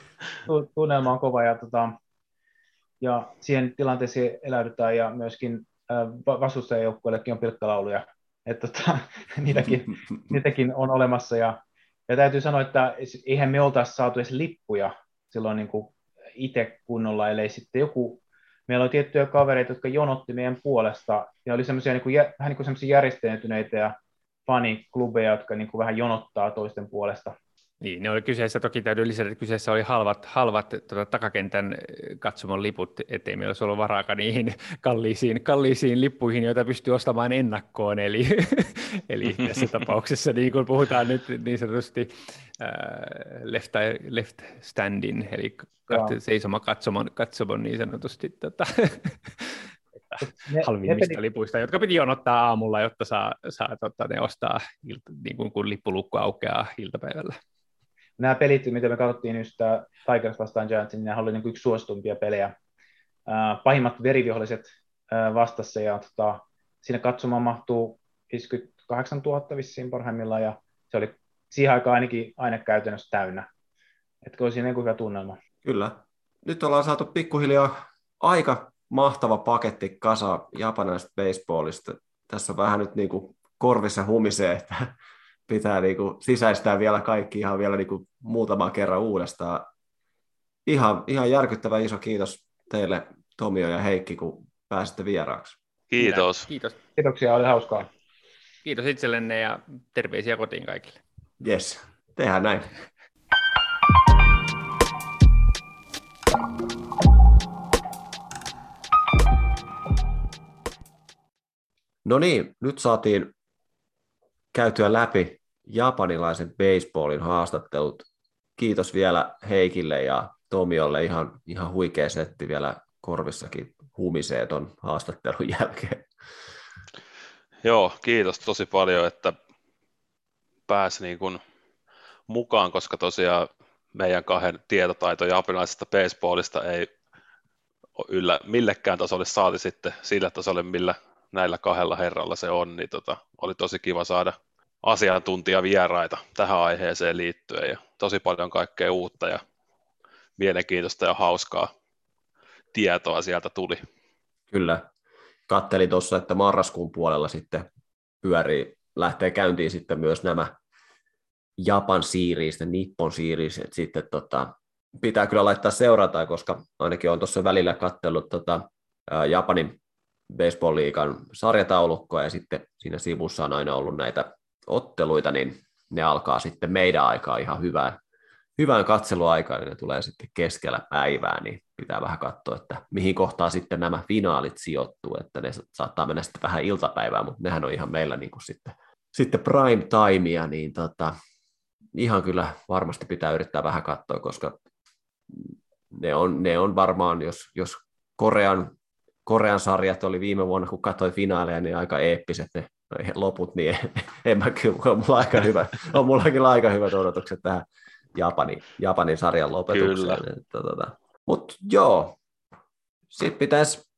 Tunnelma on kova ja, tota, ja siihen tilanteeseen eläydytään ja myöskin vastustajajoukkueellekin on pilkkalauluja. Että tota, (laughs) niitäkin, (laughs) niitäkin on olemassa ja ja täytyy sanoa, että eihän me oltaisi saatu edes lippuja silloin niin kuin itse kunnolla, ellei sitten joku, meillä oli tiettyjä kavereita, jotka jonotti meidän puolesta, ja oli semmoisia niin vähän niin kuin järjestäytyneitä ja faniklubeja, jotka niin kuin vähän jonottaa toisten puolesta. Niin, ne oli kyseessä, toki täytyy lisätä, että kyseessä oli halvat, halvat tuota, takakentän katsomon liput, ettei meillä olisi ollut varaakaan niihin (laughs) kalliisiin, kalliisiin lippuihin, joita pystyy ostamaan ennakkoon. Eli, (laughs) eli tässä (laughs) tapauksessa, niin kun puhutaan nyt niin sanotusti äh, left, left standin, eli kat, seisoma katsomon, katsomon niin sanotusti tota, halvimmista lipuista, jotka piti jonottaa aamulla, jotta saa, saa tota, ne ostaa, niin kun, kun lippulukko aukeaa iltapäivällä nämä pelit, mitä me katsottiin just Tigers vastaan Giants, niin nämä oli niin yksi suositumpia pelejä. pahimmat veriviholliset vastassa ja tota, sinne katsomaan mahtuu 58 000 vissiin parhaimmillaan ja se oli siihen aikaan ainakin aina käytännössä täynnä. Että olisi niin kuin hyvä tunnelma. Kyllä. Nyt ollaan saatu pikkuhiljaa aika mahtava paketti kasa japanilaisesta baseballista. Tässä vähän nyt niin kuin korvissa humisee, että pitää niin kuin sisäistää vielä kaikki ihan vielä niin kuin muutaman kerran uudestaan. Ihan, ihan järkyttävä iso kiitos teille Tomio ja Heikki, kun pääsitte vieraaksi. Kiitos. Kiitos. Kiitoksia, oli hauskaa. Kiitos itsellenne ja terveisiä kotiin kaikille. Yes, tehdään näin. No niin, nyt saatiin käytyä läpi japanilaisen baseballin haastattelut. Kiitos vielä Heikille ja Tomiolle. Ihan, ihan huikea setti vielä korvissakin humisee ton haastattelun (laughs) jälkeen. Joo, kiitos tosi paljon, että pääsi niin kuin mukaan, koska tosiaan meidän kahden tietotaito japanilaisesta baseballista ei yllä millekään tasolle saati sitten sillä tasolle, millä näillä kahdella herralla se on, niin tota, oli tosi kiva saada asiantuntijavieraita tähän aiheeseen liittyen ja tosi paljon kaikkea uutta ja mielenkiintoista ja hauskaa tietoa sieltä tuli. Kyllä. Kattelin tuossa, että marraskuun puolella sitten pyörii, lähtee käyntiin sitten myös nämä Japan series Nippon series, että sitten tota, pitää kyllä laittaa seurataan, koska ainakin on tuossa välillä kattellut tota, Japanin baseball-liigan sarjataulukkoa ja sitten siinä sivussa on aina ollut näitä otteluita, niin ne alkaa sitten meidän aikaa ihan hyvään, hyvään katseluaikaan, niin ne tulee sitten keskellä päivää, niin pitää vähän katsoa, että mihin kohtaan sitten nämä finaalit sijoittuu, että ne saattaa mennä sitten vähän iltapäivää, mutta nehän on ihan meillä niin kuin sitten, sitten prime timea, niin tota, ihan kyllä varmasti pitää yrittää vähän katsoa, koska ne on, ne on varmaan, jos, jos Korean, Korean sarjat oli viime vuonna, kun katsoin finaaleja, niin aika eeppiset ne loput, niin en mä kyllä, on mulla aika hyvä, on mullakin aika hyvät odotukset tähän Japanin, Japanin sarjan lopetukseen. Tota, Mutta joo, sitten pitäisi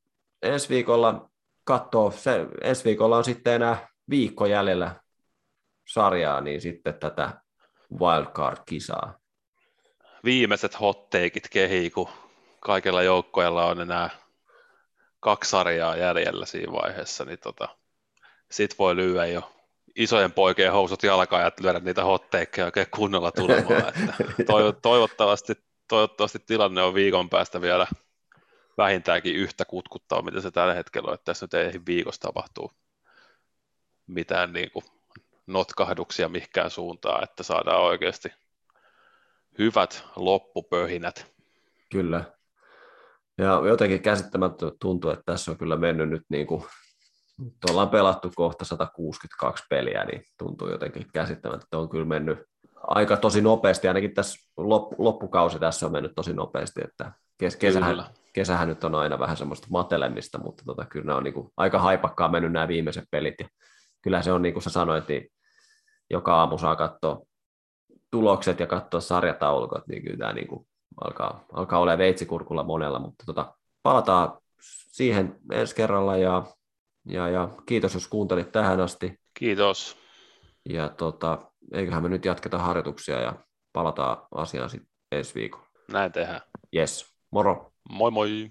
ensi viikolla katsoa, se, ensi viikolla on sitten enää viikko jäljellä sarjaa, niin sitten tätä wildcard-kisaa. Viimeiset hotteikit kehii, kun kaikilla joukkoilla on enää kaksi sarjaa jäljellä siinä vaiheessa, niin tota, sit voi lyödä jo isojen poikien housut jalkaan ja lyödä niitä hotteikkeja oikein kunnolla tulemaan. Että (laughs) toivottavasti, toivottavasti tilanne on viikon päästä vielä vähintäänkin yhtä kutkuttava, mitä se tällä hetkellä on, että tässä nyt ei viikossa tapahtuu mitään niin kuin notkahduksia mihinkään suuntaan, että saadaan oikeasti hyvät loppupöhinät. Kyllä. Ja jotenkin käsittämättä tuntuu, että tässä on kyllä mennyt nyt niin kuin, tuolla on pelattu kohta 162 peliä, niin tuntuu jotenkin käsittämättä, että on kyllä mennyt aika tosi nopeasti, ainakin tässä loppukausi tässä on mennyt tosi nopeasti, että kes- kesähän, kesähän nyt on aina vähän semmoista matelemista, mutta tota, kyllä nämä on niin kuin, aika haipakkaa mennyt nämä viimeiset pelit, ja kyllä se on niin kuin sä sanoit, niin joka aamu saa katsoa tulokset ja katsoa sarjataulukot, niin kyllä tämä niin kuin alkaa, alkaa olla veitsikurkulla monella, mutta tota, palataan siihen ensi kerralla ja, ja, ja kiitos, jos kuuntelit tähän asti. Kiitos. Ja tota, eiköhän me nyt jatketa harjoituksia ja palataan asiaan sitten ensi viikolla. Näin tehdään. Yes, moro. Moi moi.